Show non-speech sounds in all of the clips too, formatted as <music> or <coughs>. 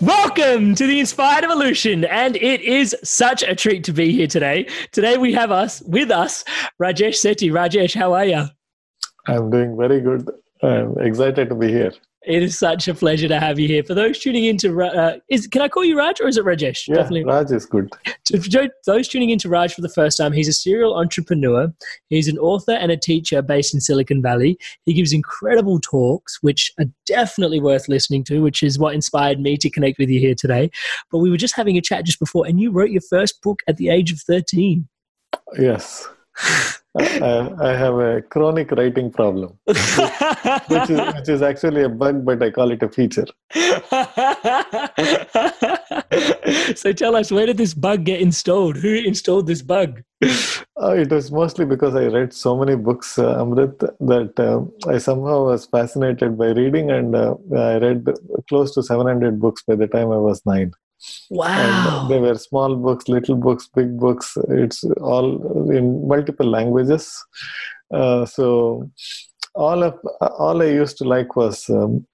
Welcome to the Inspired Evolution, and it is such a treat to be here today. Today we have us with us, Rajesh Setty. Rajesh, how are you? I'm doing very good. I'm excited to be here. It is such a pleasure to have you here. For those tuning in to, uh, is can I call you Raj or is it Rajesh? Yeah, Raj is good. To- for those tuning in to Raj for the first time, he's a serial entrepreneur. He's an author and a teacher based in Silicon Valley. He gives incredible talks, which are definitely worth listening to, which is what inspired me to connect with you here today. But we were just having a chat just before, and you wrote your first book at the age of 13. Yes. <laughs> I, I have a chronic writing problem, which, <laughs> which, is, which is actually a bug, but I call it a feature. <laughs> so tell us, where did this bug get installed? Who installed this bug? Uh, it was mostly because I read so many books, uh, Amrit, that uh, I somehow was fascinated by reading, and uh, I read close to 700 books by the time I was nine. Wow. And they were small books, little books, big books. It's all in multiple languages. Uh, so all of all I used to like was um,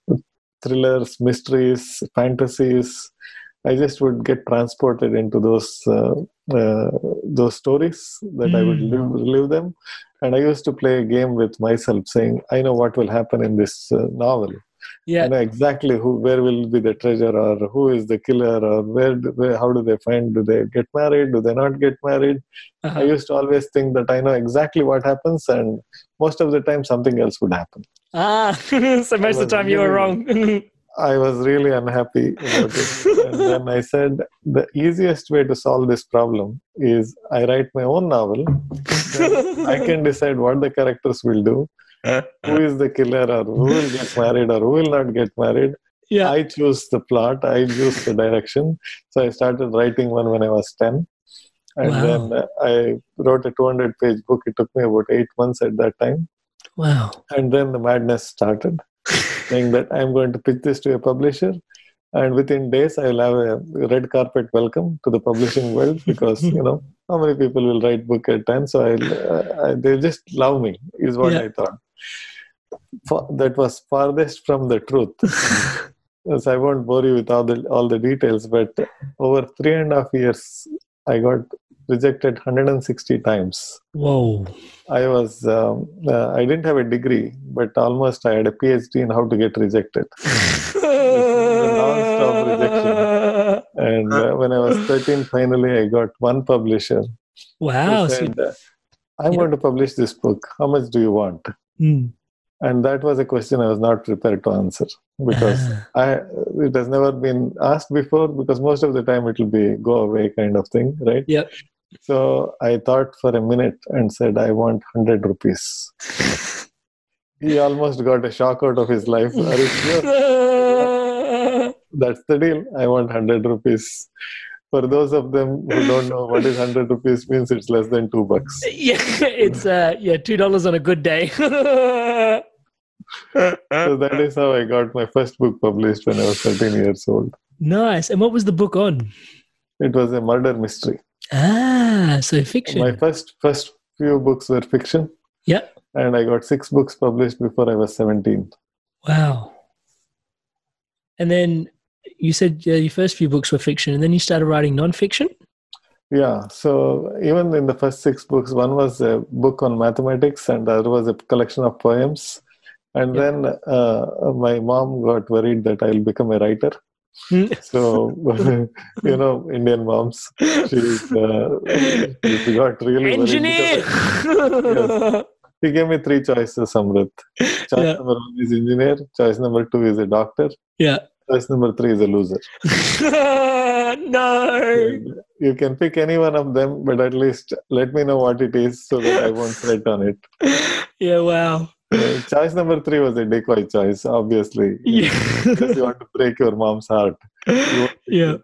thrillers, mysteries, fantasies. I just would get transported into those uh, uh, those stories that mm. I would live, relive them, and I used to play a game with myself, saying, "I know what will happen in this uh, novel." Yeah. You know exactly who where will be the treasure or who is the killer or where, do, where how do they find do they get married do they not get married? Uh-huh. i used to always think that i know exactly what happens and most of the time something else would happen. Ah, <laughs> so most of the time you were wrong. <laughs> i was really unhappy about it. And <laughs> then i said the easiest way to solve this problem is i write my own novel. I can decide what the characters will do who is the killer or who will get married or who will not get married yeah. I choose the plot, I choose the direction. So I started writing one when I was 10. And Wow. then uh, I wrote a 200 page book. It took me about eight months at that time. wow. And then the madness started, <laughs> saying that I'm going to pitch this to a publisher. And within days, I'll have a red carpet welcome to the publishing world because, <laughs> you know, how many people will write book at time? So I'll, uh, I, they'll just love me, is what Yeah. I thought. That was farthest from the truth. <laughs> Yes, I won't bore you with all the all the details, but over three and a half years, I got rejected 160 times. Whoa. I was um, uh, I didn't have a degree, but almost I had a PhD in how to get rejected. <laughs> non-stop rejection. And uh, when I was 13, finally I got one publisher Wow. So, said, uh, "I'm Yeah. going to publish this book. How much do you want?" Mm, And that was a question I was not prepared to answer because. <laughs> I it has never been asked before because most of the time it will be go away kind of thing, right? Yep. So I thought for a minute and said I want hundred rupees. he almost got a shock out of his life. Are you sure? <laughs> That's the deal. I want 100 rupees. For those of them who don't know what is 100 rupees means, it's less than two bucks. <laughs> yeah, it's uh, yeah, two dollars on a good day. So that is how I got my first book published when I was 13 years old. nice. And what was the book on? It was a murder mystery. Ah, so fiction. My first first few books were fiction, yeah. and I got six books published before I was 17. Wow. And then you said uh, your first few books were fiction, and then you started writing non-fiction. Yeah, so even in the first six books, one was a book on mathematics, and the other was a collection of poems. And Yeah. then uh, my mom got worried that I'll become a writer. Hmm. So, <laughs> you know, Indian moms, she's, uh, she got really Engineer. because She gave me three choices, Amrit. Choice Yeah. number one is engineer, choice number two is a doctor, yeah. Choice number three is a loser. <laughs> no. You can pick any one of them, but at least let me know what it is so that I won't fret on it. <laughs> Yeah. Wow. Uh, choice number three was a decoy choice, obviously. <laughs> Yeah. Because you want to break your mom's heart. You- yeah.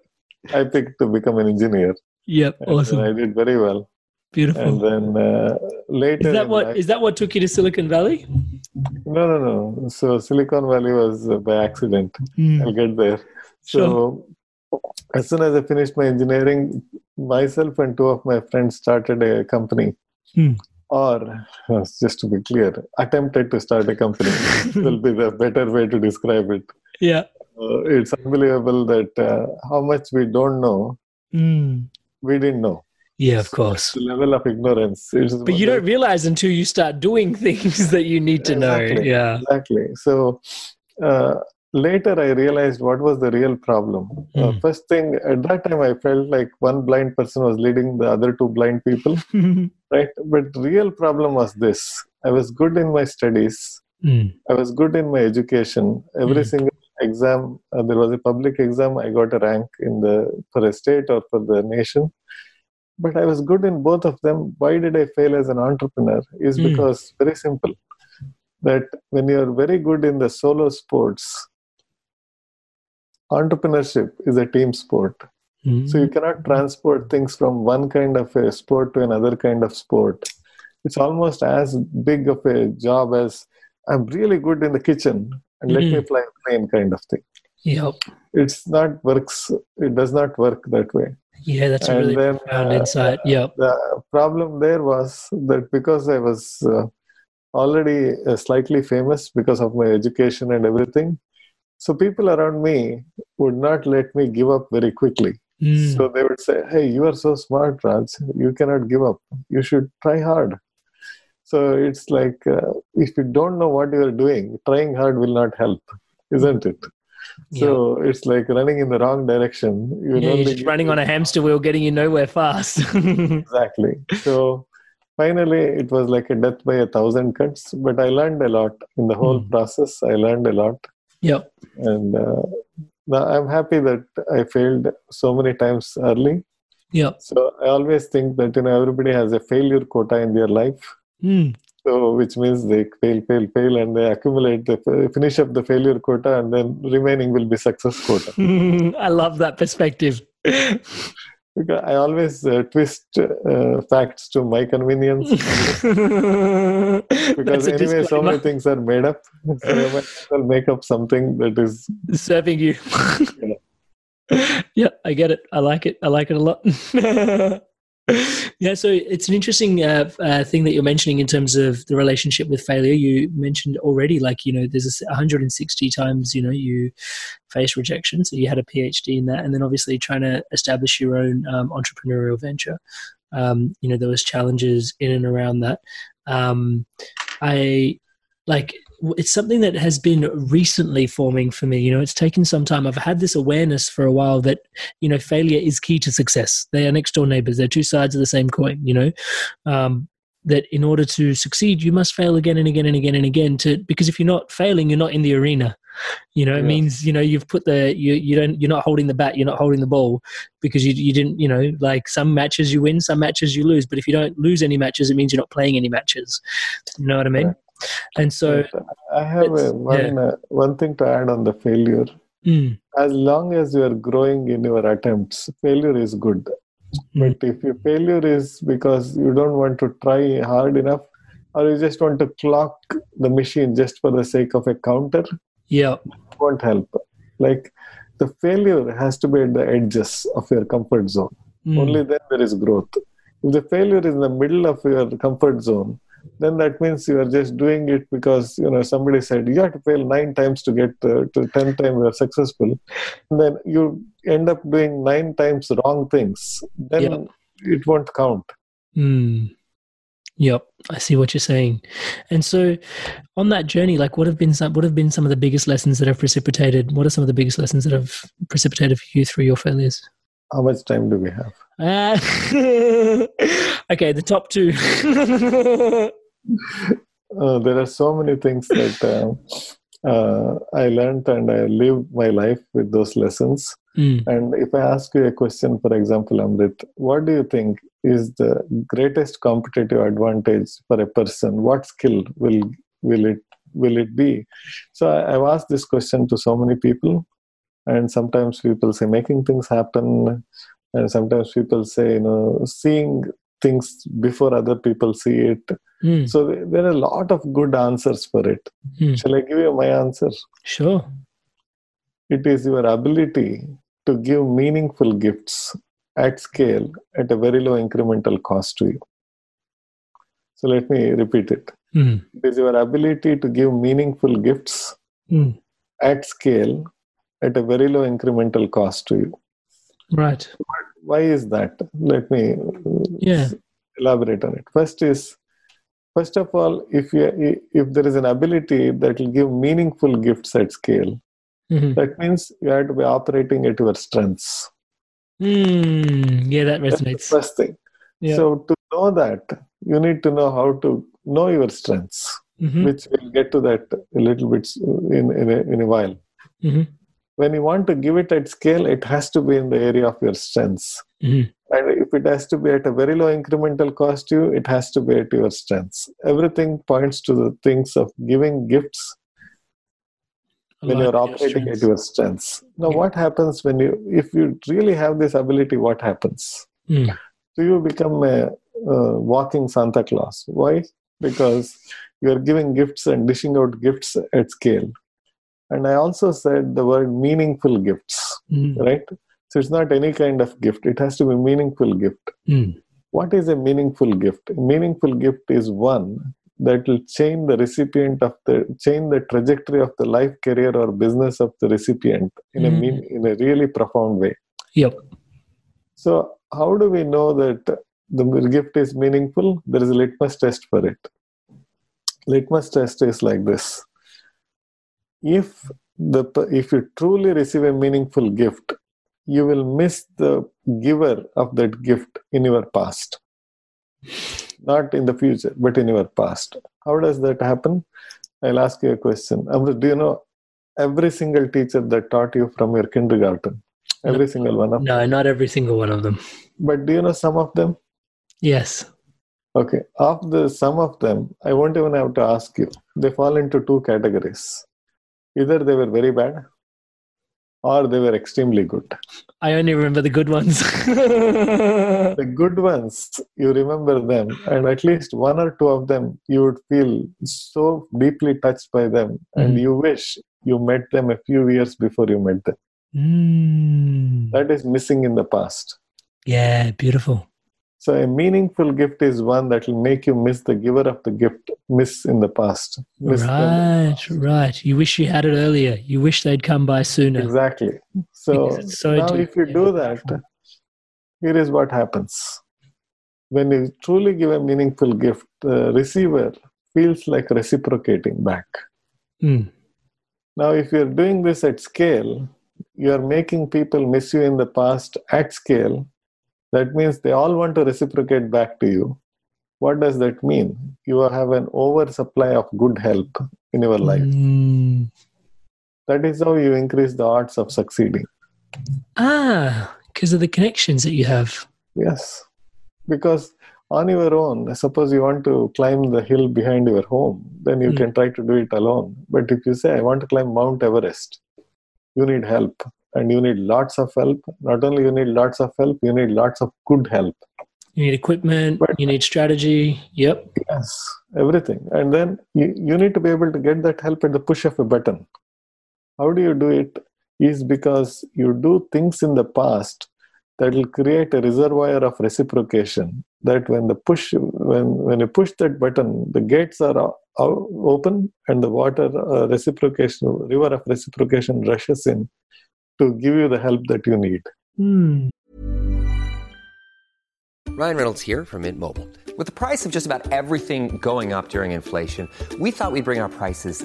I picked to become an engineer. Yep. And Awesome. I did very well. Beautiful. And then uh, later. Is that what life- is that what took you to Silicon Valley? No, no, no. So Silicon Valley was uh, by accident. Hmm. I'll get there. So as soon as I finished my engineering, myself and two of my friends started a company. Hmm. Or, uh, just to be clear, attempted to start a company <laughs> will be the better way to describe it. Yeah. Uh, it's unbelievable that uh, how much we don't know, Hmm. we didn't know. Yeah. Of course. The level of ignorance. But you don't realize until you start doing <laughs> things that you need to know. Yeah. Exactly. So uh, later I realized what was the real problem. Uh, Hmm. first thing, at that time, I felt like one blind person was leading the other two blind people, <laughs> right? But real problem was this I was good in my studies, Hmm. I was good in my education. Every Hmm. single exam, uh, there was a public exam, I got a rank in the for a state or for the nation. But I was good in both of them. Why did I fail as an entrepreneur? Is Hmm. because very simple that when you're very good in the solo sports, entrepreneurship is a team sport. Hmm. So you cannot transport things from one kind of a sport to another kind of sport. It's almost as big of a job as I'm really good in the kitchen and let me Mhm. fly a plane kind of thing. Yep. It's not works. It does not work that way. Yeah, that's a And really then, profound uh, insight. Yeah. The problem there was that because I was uh, already uh, slightly famous because of my education and everything, so people around me would not let me give up very quickly. Mm. So they would say, Hey, you are so smart, Raj. You cannot give up. You should try hard. So it's like uh, if you don't know what you are doing, trying hard will not help, isn't it? So it's like running in the wrong direction. You yeah, you're just running on a hamster wheel, getting you nowhere fast. <laughs> Exactly. So finally, it was like a death by a thousand cuts, but I learned a lot in the whole Hmm. process. I learned a lot. yep. And uh, now I'm happy that I failed so many times early. Yeah. So I always think that you know everybody has a failure quota in their life. Mm. So which means they fail, fail, fail, and they accumulate the finish up the failure quota, and then remaining will be success quota. <laughs> I love that perspective. Because I always uh, twist uh, facts to my convenience. <laughs> because anyway, so many things are made up. <laughs> So I might as well make up something that is serving you. yeah, I get it. I like it. I like it a lot. <laughs> yeah, so it's an interesting uh, uh, thing that you're mentioning in terms of the relationship with failure. You mentioned already, like you know, there's a s- 160 times you know you face rejection. So you had a PhD in that, and then obviously trying to establish your own um, entrepreneurial venture. Um, you know, there was challenges in and around that. Um, I like it's something that has been recently forming for me. You know it's taken some time. I've had this awareness for a while that you know failure is key to success. They are next door neighbors. They're two sides of the same coin you know? Um, that in order to succeed you must fail again and again and again and again to because if you're not failing you're not in the arena. You know it Yeah. means you know you've put the you you don't you're not holding the bat you're not holding the ball because you you didn't you know like some matches you win some matches you lose. But if you don't lose any matches it means you're not playing any matches. You know what i mean And so, I have a, one uh, one thing to add on the failure. mm, As long as you are growing in your attempts, failure is good. Mm. But if your failure is because you don't want to try hard enough, or you just want to clock the machine just for the sake of a counter, yeah, won't help. Like the failure has to be at the edges of your comfort zone. mm, Only then there is growth. If the failure is in the middle of your comfort zone, then that means you are just doing it because you know somebody said you have to fail nine times to get uh, to ten times you are successful. And then you end up doing nine times wrong things. Then Yeah. it won't count. mm. Yep, I see what you're saying. And so, on that journey, like, what have been some, what have been some of the biggest lessons that have precipitated? What are some of the biggest lessons that have precipitated for you through your failures? How much time do we have? Uh, <laughs> okay, the top two. Uh, <laughs> there are so many things that uh, uh, I learned and I live my life with those lessons. Mm, And if I ask you a question, for example, Amrit, what do you think is the greatest competitive advantage for a person? What skill will will it will it be? So I, I've asked this question to so many people, and sometimes people say making things happen, and sometimes people say you know seeing things before other people see it. mm, So there are a lot of good answers for it. mm. Shall I give you my answer? Sure. It is your ability to give meaningful gifts at scale at a very low incremental cost to you. So let me repeat it. Mm, It is your ability to give meaningful gifts mm. at scale at a very low incremental cost to you. Right. Why is that? Let me Yeah. elaborate on it. First is first of all, if you if there is an ability that will give meaningful gifts at scale, Mhm. that means you have to be operating at your strengths. Mm, yeah, that resonates. first thing. Yeah. So to know that, you need to know how to know your strengths, Mhm, which we'll get to that a little bit in in a, in a while. mhm, When you want to give it at scale, it has to be in the area of your strengths. mhm. And if it has to be at a very low incremental cost to you, it has to be at your strengths. Everything points to the things of giving gifts when you're with your operating at your strengths. Now, Yeah. what happens when you, if you really have this ability, what happens? Mm, So you become a, uh walking Santa Claus. Why? Because you are giving gifts and dishing out gifts at scale. And I also said the word meaningful gifts, mm, right? So it's not any kind of gift, it has to be meaningful gift. mm. What is a meaningful gift? A meaningful gift is one that will change the recipient of the change the trajectory of the life, career, or business of the recipient in a Mm. mean, in a really profound way. Yep. So, how do we know that the gift is meaningful? There is a litmus test for it. Litmus test is like this: if the if you truly receive a meaningful gift, you will miss the giver of that gift in your past, not in the future, but in your past. How does that happen? I'll ask you a question. Do you know every single teacher that taught you from your kindergarten? Every single one of them. No, not every single one of them. But do you know some of them? Yes. Okay. Of the some of them, I won't even have to ask you. They fall into two categories. Either they were very bad or they were extremely good. I only remember the good ones. <laughs> The good ones, you remember them, and at least one or two of them, you would feel so deeply touched by them, and Mhm. you wish you met them a few years before you met them. Mm. That is missing in the past. Yeah, beautiful. So a meaningful gift is one that will make you miss the giver of the gift, miss in the past. Miss them. Right, right. You wish you had it earlier. You wish they'd come by sooner. Exactly. <laughs> So, so now deep, if you yeah. do that, here is what happens. When you truly give a meaningful gift, the receiver feels like reciprocating back. Mm. Now, if you're doing this at scale, you're making people miss you in the past at scale. That means they all want to reciprocate back to you. What does that mean? You have an oversupply of good help in your life. Mm. That is how you increase the odds of succeeding. Ah, because of the connections that you have. Yes. Because on your own, suppose you want to climb the hill behind your home, then you Mm. can try to do it alone. But if you say, I want to climb Mount Everest, you need help. And you need lots of help. Not only you need lots of help, you need lots of good help. You need equipment, But- you need strategy. Yep. Yes, everything. And then you, you need to be able to get that help at the push of a button. How do you do it? Is because you do things in the past that will create a reservoir of reciprocation. That when the push, when when you push that button, the gates are open and the water uh, reciprocation, river of reciprocation rushes in to give you the help that you need. Hmm. Ryan Reynolds here from Mint Mobile. With the price of just about everything going up during inflation, we thought we'd bring our prices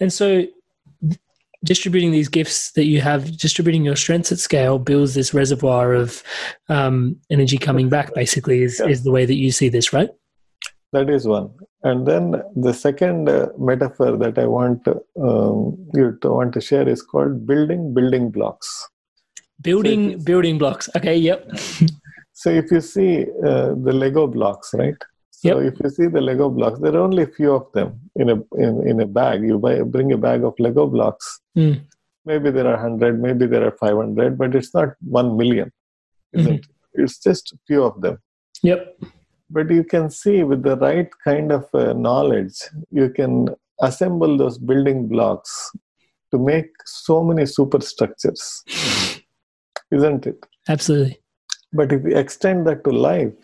And so distributing these gifts that you have, distributing your strengths at scale builds this reservoir of um, energy coming back, basically, is, Yeah. is the way that you see this, right? That is one. And then the second uh, metaphor that I want um, you to want to share is called building building blocks. Building it's- building blocks. Okay, yep. <laughs> So if you see uh, the Lego blocks, right? So Yep. if you see the Lego blocks, there are only a few of them in a in, in a bag. You buy bring a bag of Lego blocks. Mm. Maybe there are hundred, maybe there are five hundred, but it's not one million, isn't it? It's just a few of them. Yep. But you can see with the right kind of uh, knowledge, you can assemble those building blocks to make so many superstructures, isn't it? Absolutely. But if you extend that to life,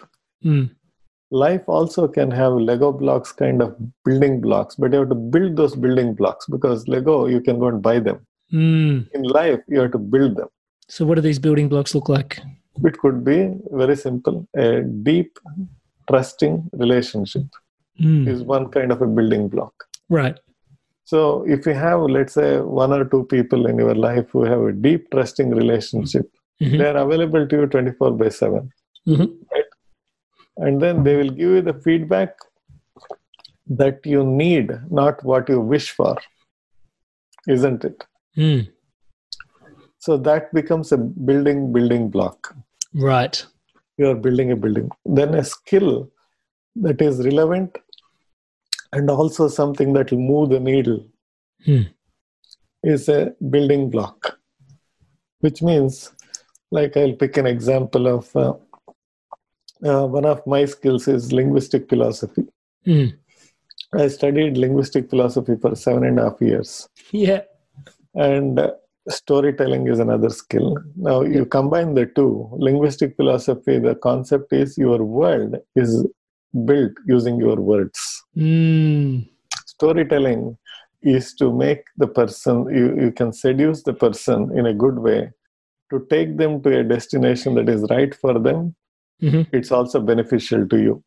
Mm. Life also can have Lego blocks kind of building blocks, but you have to build those building blocks because Lego, you can go and buy them. Mm. In life, you have to build them. So, what do these building blocks look like? It could be very simple a deep, trusting relationship Mm. is one kind of a building block. Right. So, if you have, let's say, one or two people in your life who have a deep, trusting relationship, Mhm. they are available to you 24 by 7. Mhm. And then they will give you the feedback that you need, not what you wish for. Isn't it? Mm. So that becomes a building, building block. Right. You are building a building. Then a skill that is relevant and also something that will move the needle Hmm. is a building block. Which means, like I'll pick an example of uh, uh, one of my skills is linguistic philosophy. Mm. I studied linguistic philosophy for seven and a half years. Yeah. And uh, storytelling is another skill. Now, you combine the two. Linguistic philosophy, the concept is your world is built using your words. Mm. Storytelling is to make the person, you, you can seduce the person in a good way to take them to a destination that is right for them. Mhm. It's also beneficial to you.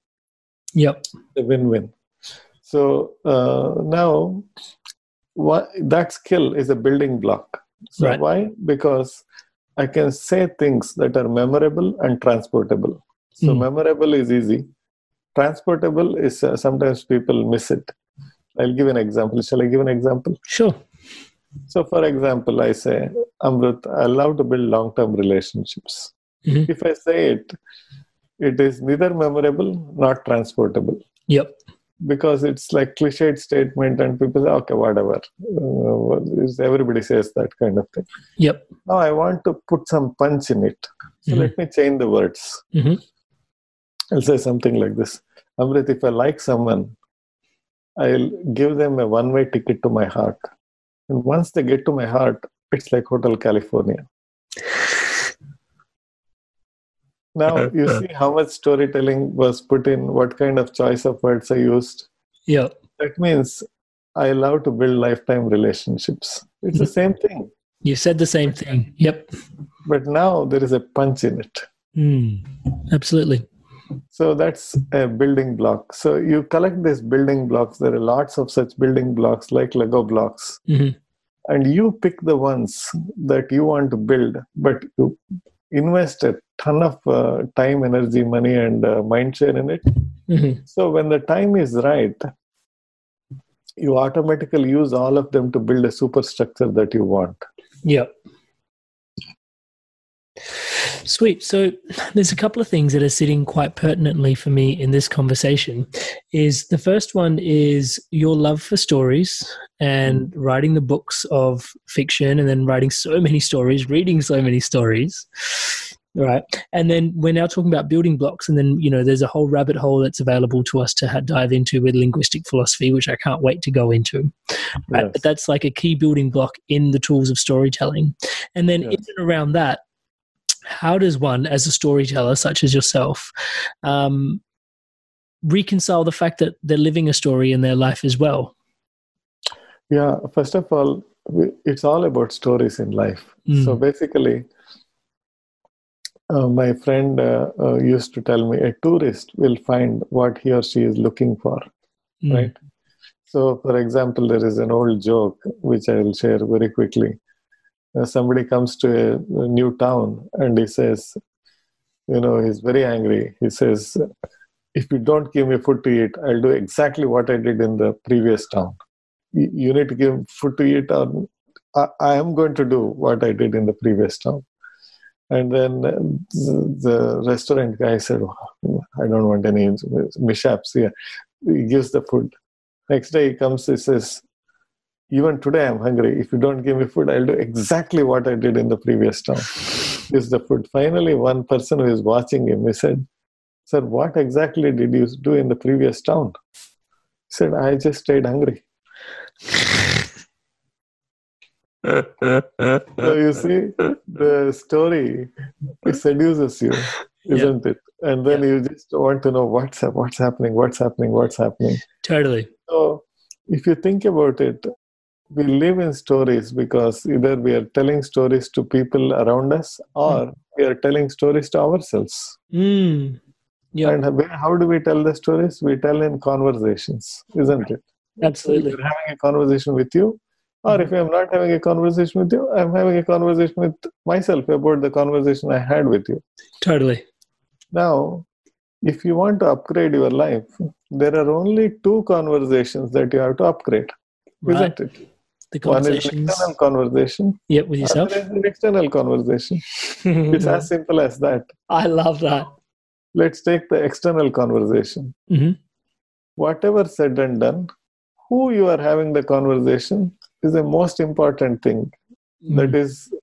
Yep. a win-win. So uh, now, what, that skill is a building block. So Right. why? Because I can say things that are memorable and transportable. So Mm. memorable is easy. Transportable is uh, sometimes people miss it. I'll give an example. Shall I give an example? Sure. So, for example, I say, Amrit, I love to build long-term relationships. Mhm. If I say it, it is neither memorable nor transportable Yep. because it's like cliched statement and people say okay whatever uh, everybody says that kind of thing Yep. now i want to put some punch in it so Mhm. let me change the words Mhm. I'll say something like this Amrit, if I like someone, I'll give them a one way ticket to my heart. And once they get to my heart, it's like Hotel California. Now <laughs> you see how much storytelling was put in, what kind of choice of words I used. Yeah. That means I love to build lifetime relationships. It's the same thing. You said the same thing. Yep. But now there is a punch in it. Mm, absolutely. So that's a building block. So you collect these building blocks. There are lots of such building blocks like Lego blocks. Mm-hmm. And you pick the ones that you want to build, but you invest a ton of uh, time, energy, money, and uh, mind share in it. Mm-hmm. So when the time is right, you automatically use all of them to build a superstructure that you want. Yep. Sweet. So <laughs> there's a couple of things that are sitting quite pertinently for me in this conversation. Is the first one is your love for stories and writing the books of fiction and then writing so many stories, reading so many stories. Right. And then we're now talking about building blocks. And then, you know, there's a whole rabbit hole that's available to us to ha- dive into with linguistic philosophy, which I can't wait to go into. Right. Yes. But that's like a key building block in the tools of storytelling. And then Yes. in and around that, how does one, as a storyteller such as yourself, um, reconcile the fact that they're living a story in their life as well? Yeah, first of all, it's all about stories in life. Mm. So basically, uh, my friend uh, uh, used to tell me a tourist will find what he or she is looking for, Mm. right? So, for example, there is an old joke which I will share very quickly. Somebody comes to a, a new town and he says, you know, he's very angry. He says, if you don't give me food to eat, I'll do exactly what I did in the previous town. You need to give food to eat, or I, am going to do what I did in the previous town. And then the, the restaurant guy said, I don't want any mishaps here. He gives the food. Next day he comes, he says, even today I'm hungry. If you don't give me food, I'll do exactly what I did in the previous town. Gives the food. Finally, one person who is watching him, he said, Sir, what exactly did you do in the previous town? He said, I just stayed hungry. So you see, the story it seduces you, isn't it? And then you just want to know what's what's happening, what's happening, what's happening. Totally. So if you think about it, we live in stories because either we are telling stories to people around us or we are telling stories to ourselves. Mm. Yeah, And how- how do we tell the stories? We tell in conversations, isn't it? absolutely. If you're having a conversation with you, or if I'm not having a conversation with you, I'm having a conversation with myself about the conversation I had with you. Totally. Now, if you want to upgrade your life, there are only two conversations that you have to upgrade, Right. isn't it? The One is an conversations. internal conversation, Yep, with yourself. other is an external conversation. <laughs> It's as simple as that. I love that. Let's take the external conversation. Mhm. Whatever said and done, who you are having the conversation is the most important thing. Mm. that is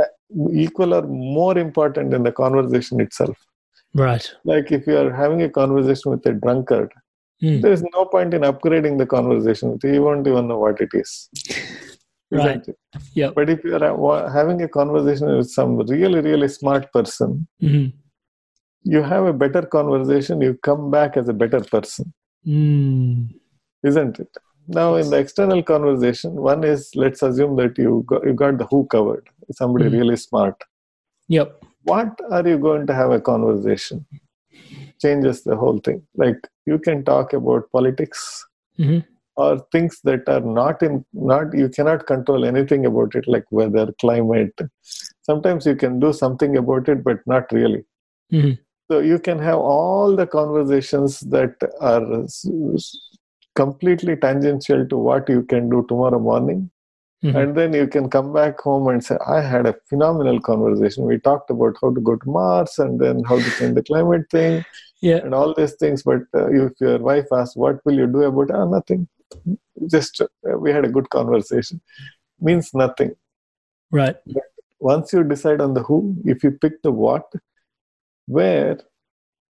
uh, equal or more important than the conversation itself. Right. Like if you are having a conversation with a drunkard, Mm. there is no point in upgrading the conversation with you. You won't even know what it is. Right. Yep. But if you are uh, having a conversation with some really, really smart person, Mhm. you have a better conversation, you come back as a better person, Mm. isn't it? Now, in the external conversation, one is let's assume that you got, you got the who covered, somebody Mhm. really smart. Yep. what are you going to have a conversation changes the whole thing like you can talk about politics Mhm. or things that are not in not you cannot control anything about it like weather climate sometimes you can do something about it but not really Mhm. so you can have all the conversations that are completely tangential to what you can do tomorrow morning Mhm. and then you can come back home and say i had a phenomenal conversation we talked about how to go to mars and then how to change the climate thing Yeah. and all these things but uh, if your wife asks what will you do about it ah, nothing just uh, we had a good conversation means nothing Right. but once you decide on the who if you pick the what where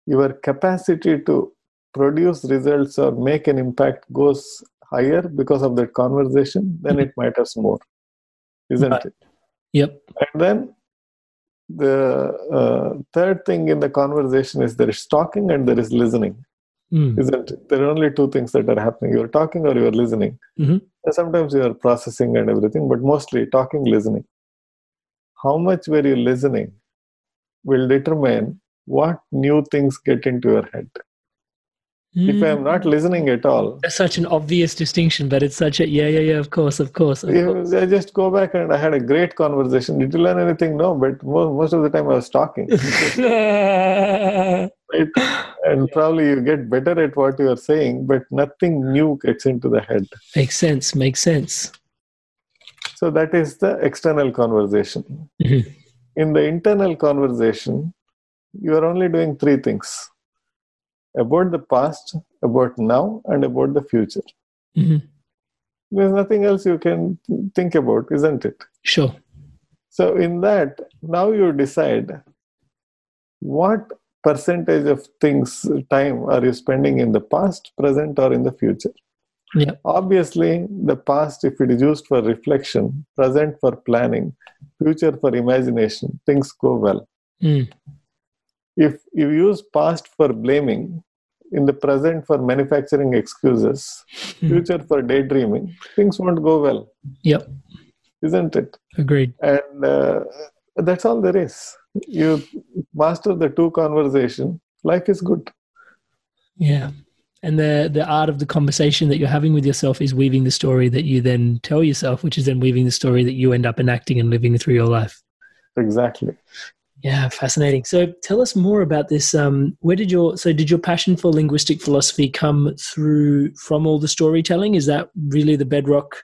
your capacity to produce results or make an impact goes higher because of that conversation, then it matters more, isn't Right. it? Yep. And then the uh, third thing in the conversation is there is talking and there is listening, Mm. isn't it? There are only two things that are happening you're talking or you're listening. Mhm. Sometimes you are processing and everything, but mostly talking, listening. How much were you listening will determine what new things get into your head. If I am not listening at all, That's such an obvious distinction, but it's such a yeah, yeah, yeah. Of course, of course. Of course. I just go back and I had a great conversation. Did you learn anything? No, but most of the time I was talking. <laughs> right? And probably you get better at what you are saying, but nothing new gets into the head. makes sense. Makes sense. So that is the external conversation. Mhm. In the internal conversation, you are only doing three things about the past, about now, and about the future. Mhm. There's nothing else you can think about, isn't it? Sure. So, in that, now you decide what percentage of things, time are you spending in the past, present, or in the future? Yeah. Obviously, the past, if it is used for reflection, present for planning, future for imagination, things go well. Mm. If you use past for blaming, in the present for manufacturing excuses, Mhm. future for daydreaming, things won't go well, Yep. isn't it? Agreed. and uh, that's all there is you master the two conversation life is good Yeah. And the the art of the conversation that you're having with yourself is weaving the story that you then tell yourself, which is then weaving the story that you end up enacting and living through your life. exactly Yeah, fascinating. So tell us more about this. Um, where did your so did your passion for linguistic philosophy come through from all the storytelling? Is that really the bedrock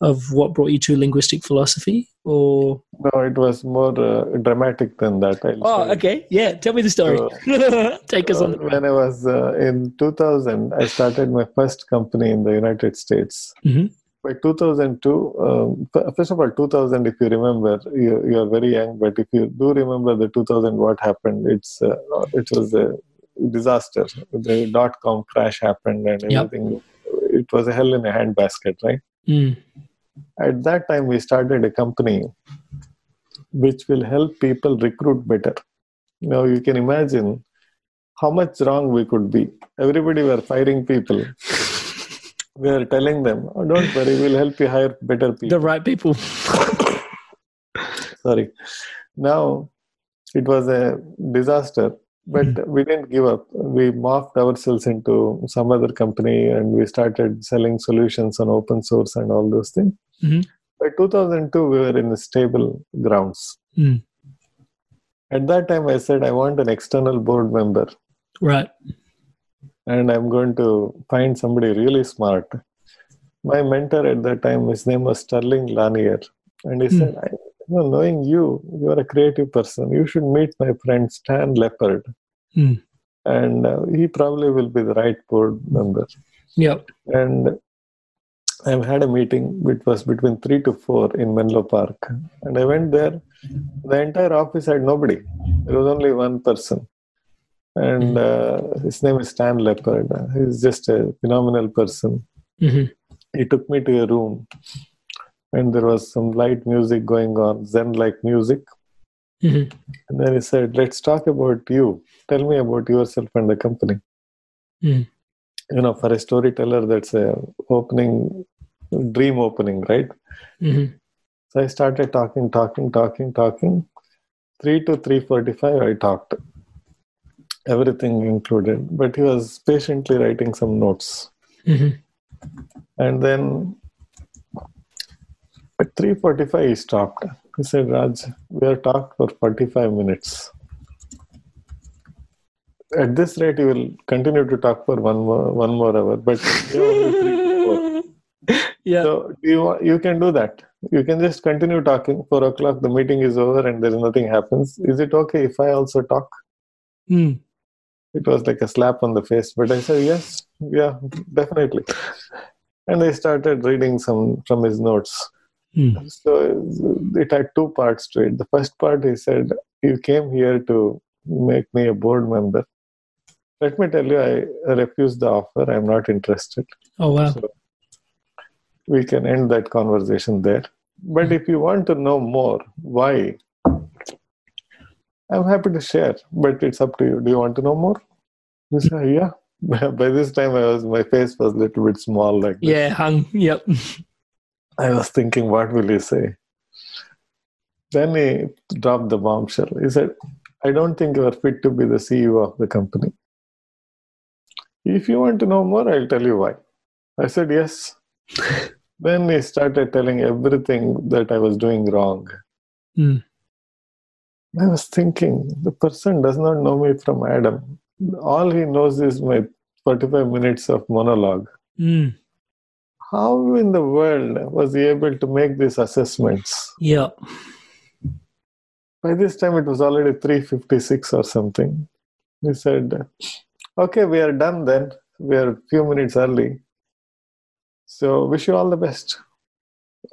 of what brought you to linguistic philosophy? Or no it was more uh, dramatic than that I'll oh, say. okay, yeah. Tell me the story. <laughs> Take us on the Uh, when i was uh, in 2000 i started my first company in the united states Mhm. By 2002 um, first of all 2000 if you remember you, you are very young but if you do remember the 2000 what happened it's uh, it was a disaster. The dot com crash happened and Yep. everything. It was a hell in a handbasket right? Mm. at that time we started a company which will help people recruit better. Now you can imagine how much wrong we could be. Everybody were firing people we are telling them oh, don't worry we'll help you hire better <laughs> people The right people. <laughs> sorry now it was a disaster but we didn't give up we morphed ourselves into some other company and we started selling solutions on open source and all those things Mhm. by 2002 we were in stable grounds Mm. at that time i said i want an external board member Right. And i'm going to find somebody really smart my mentor at that time his name was sterling lanier and he Hmm. said I, you know, knowing you you are a creative person you should meet my friend stan leopard Hmm. and uh, he probably will be the right board member Yep. and I had a meeting which was between three to four in Menlo Park, and I went there. The entire office had nobody. There was only one person, and uh, his name is Stan Leopard. He's just a phenomenal person. hmm He took me to a room, and there was some light music going on, Zen-like music. hmm And then he said, "Let's talk about you. Tell me about yourself and the company." Mm. You know, for a storyteller, that's a opening, dream opening, right? hmm So I started talking, talking, talking, talking. Three to three forty-five, I talked, everything included. But he was patiently writing some notes, hmm and then at three forty-five, he stopped. He said, "Raj, we have talked for forty-five minutes. At this rate, you will continue to talk for one more one more hour, but we have only three to four." <laughs> Yeah. So you you can do that. You can just continue talking. Four o'clock, the meeting is over, and there is nothing happens. Is it okay if I also talk? Mm. It was like a slap on the face, but I said yes, yeah, definitely. And I started reading some from his notes. Mm. So it had two parts to it. The first part, he said, "You came here to make me a board member. let me tell you, I refused the offer. I'm not interested. Oh wow. So we can end that conversation there. But if you want to know more, why? I'm happy to share, but it's up to you. Do you want to know more? You say, yeah. <laughs> By this time, I was my face was a little bit small, like this. Yeah, hung. Yep. I was thinking, what will he say? Then he dropped the bombshell. He said, I don't think you are fit to be the CEO of the company. If you want to know more, I'll tell you why. I said, yes. <laughs> then he started telling everything that I was doing wrong. Hmm. I was thinking, the person does not know me from Adam. All he knows is my 45 minutes of monologue. Mm. How in the world was he able to make these assessments? Yeah. By this time, it was already 356 or something. He said, Okay, we are done then. We are a few minutes early. So, wish you all the best.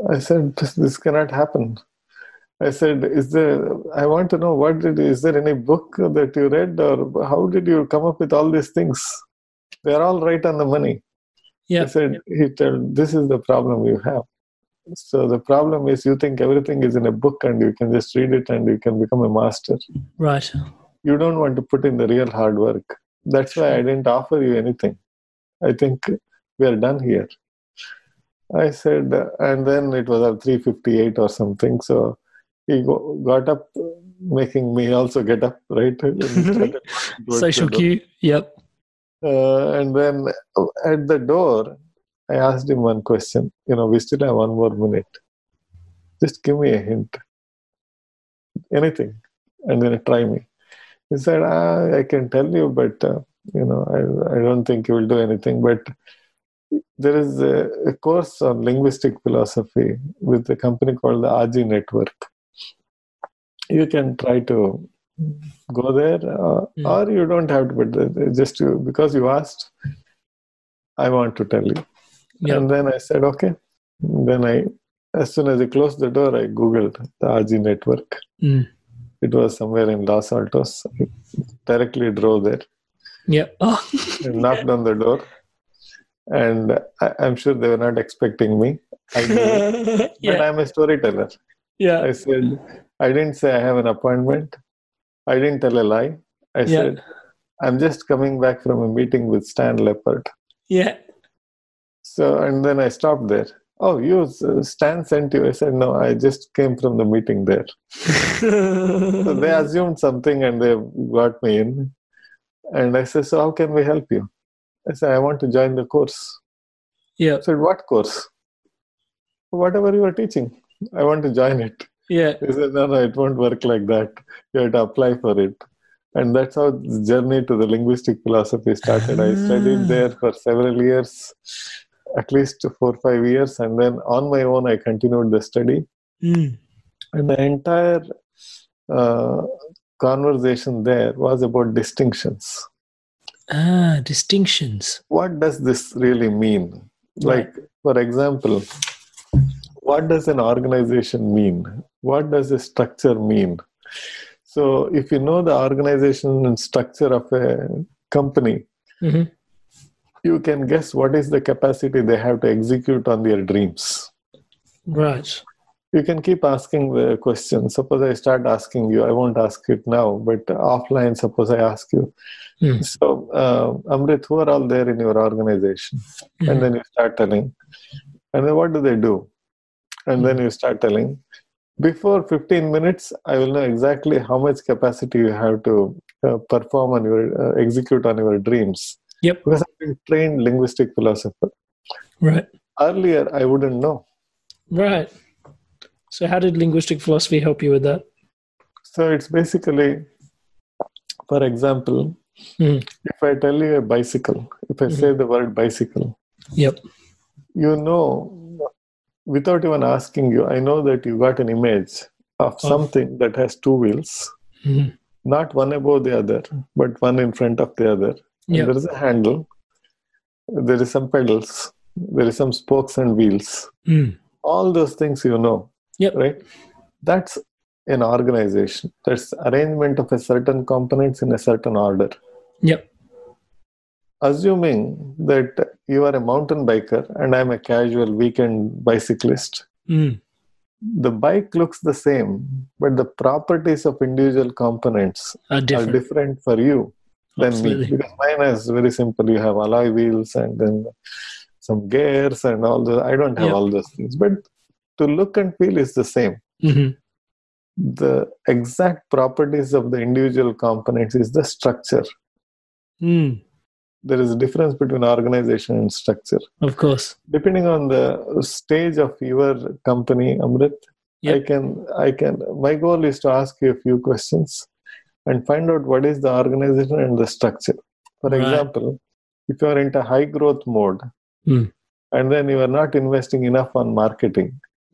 I said, This, this cannot happen. I said, Is there, I want to know what did, is there any book that you read or how did you come up with all these things? They're all right on the money. Yeah. I said, he told, this is the problem you have. So the problem is you think everything is in a book and you can just read it and you can become a master. Right. You don't want to put in the real hard work. That's why I didn't offer you anything. I think we are done here. I said, and then it was at 358 or something. So he go, got up, making me also get up, right? <laughs> And he started walking Social cue. Yep. Uh, and then at the door, I asked him one question. You know, we still have one more minute. Just give me a hint. Anything. And then try me. He said, ah, I can tell you, but, uh, you know, I, I don't think you will do anything. But there is a, a course on linguistic philosophy with a company called the AJI Network. You can try to go there, uh, Mm. or you don't have to, but uh, just to, because you asked, I want to tell you. Yep. And then I said, okay. Then I, as soon as I closed the door, I Googled the AJI network. Mm. It was somewhere in Los Altos. I directly drove there yeah <laughs> Oh. and knocked on the door. And I, I'm sure they were not expecting me. I it. <laughs> But. I'm a storyteller. Yeah. I said, I didn't say I have an appointment. I didn't tell a lie. I Yeah. said, I'm just coming back from a meeting with Stan Leopard. Yeah. So, and then I stopped there. Oh, you, Stan sent you. I said, no, I just came from the meeting there. <laughs> So they assumed something and they got me in. And I said, so how can we help you? I said, I want to join the course. yeah. I said, what course? Whatever you are teaching. I want to join it. Yeah. He said, no, no, it won't work like that. You have to apply for it. And that's how the journey to the linguistic philosophy started. I studied there for several years, at least four or five years. And then on my own, I continued the study. Mm. And the entire uh, conversation there was about distinctions. Ah, distinctions. What does this really mean? Like, for example, what does an organization mean? What does the structure mean? So, if you know the organization and structure of a company, Mhm. you can guess what is the capacity they have to execute on their dreams. Right. You can keep asking the question. Suppose I start asking you, I won't ask it now, but offline, suppose I ask you. Hmm. So, uh, Amrit, who are all there in your organization? And then you start telling. And then what do they do? And then you start telling. Before 15 minutes, I will know exactly how much capacity you have to uh, perform on your, uh, execute on your dreams. Yep. Because I've been trained linguistic philosopher. Right. Earlier, I wouldn't know. Right. So, how did linguistic philosophy help you with that? So it's basically, for example, Mhm. if I tell you a bicycle, if I say the word bicycle, Yep. you know, without even asking you, I know that you got an image of something that has two wheels, Mhm. not one above the other, but one in front of the other. And There is a handle, there is some pedals, there is some spokes and wheels. Mm. All those things you know, Yep. right? That's an organization. That's arrangement of a certain components in a certain order. Yep. Assuming that you are a mountain biker and I'm a casual weekend bicyclist, Mm. the bike looks the same, but the properties of individual components Are are different. different for you than Absolutely. me. Because mine is very simple. You have alloy wheels and then some gears and all the. I don't have Yeah. all those things, but to look and feel is the same. Mhm. The exact properties of the individual components is the structure. Mm. There is a difference between organization and structure. Of course. Depending on the stage of your company, Amrit, I can I can my goal is to ask you a few questions and find out what is the organization and the structure. For Right. example, if you are into high growth mode Hmm. and then you are not investing enough on marketing,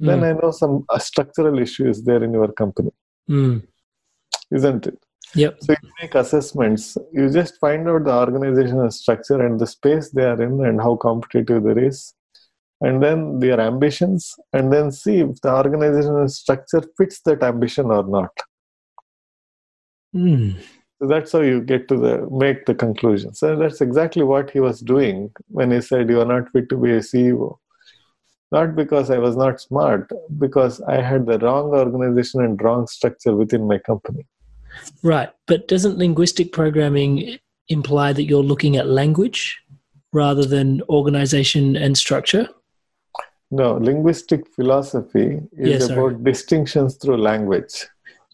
then Mm. I know some uh, structural issue is there in your company, Mm. isn't it? Yep. So you make assessments. You just find out the organizational structure and the space they are in and how competitive there is, and then their ambitions, and then see if the organizational structure fits that ambition or not. Mm. So that's how you get to the make the conclusion. So that's exactly what he was doing when he said you are not fit to be a CEO. Not because I was not smart, because I had the wrong organization and wrong structure within my company. Right. But doesn't linguistic programming imply that you're looking at language rather than organization and structure? No, linguistic philosophy is sorry. about distinctions through language.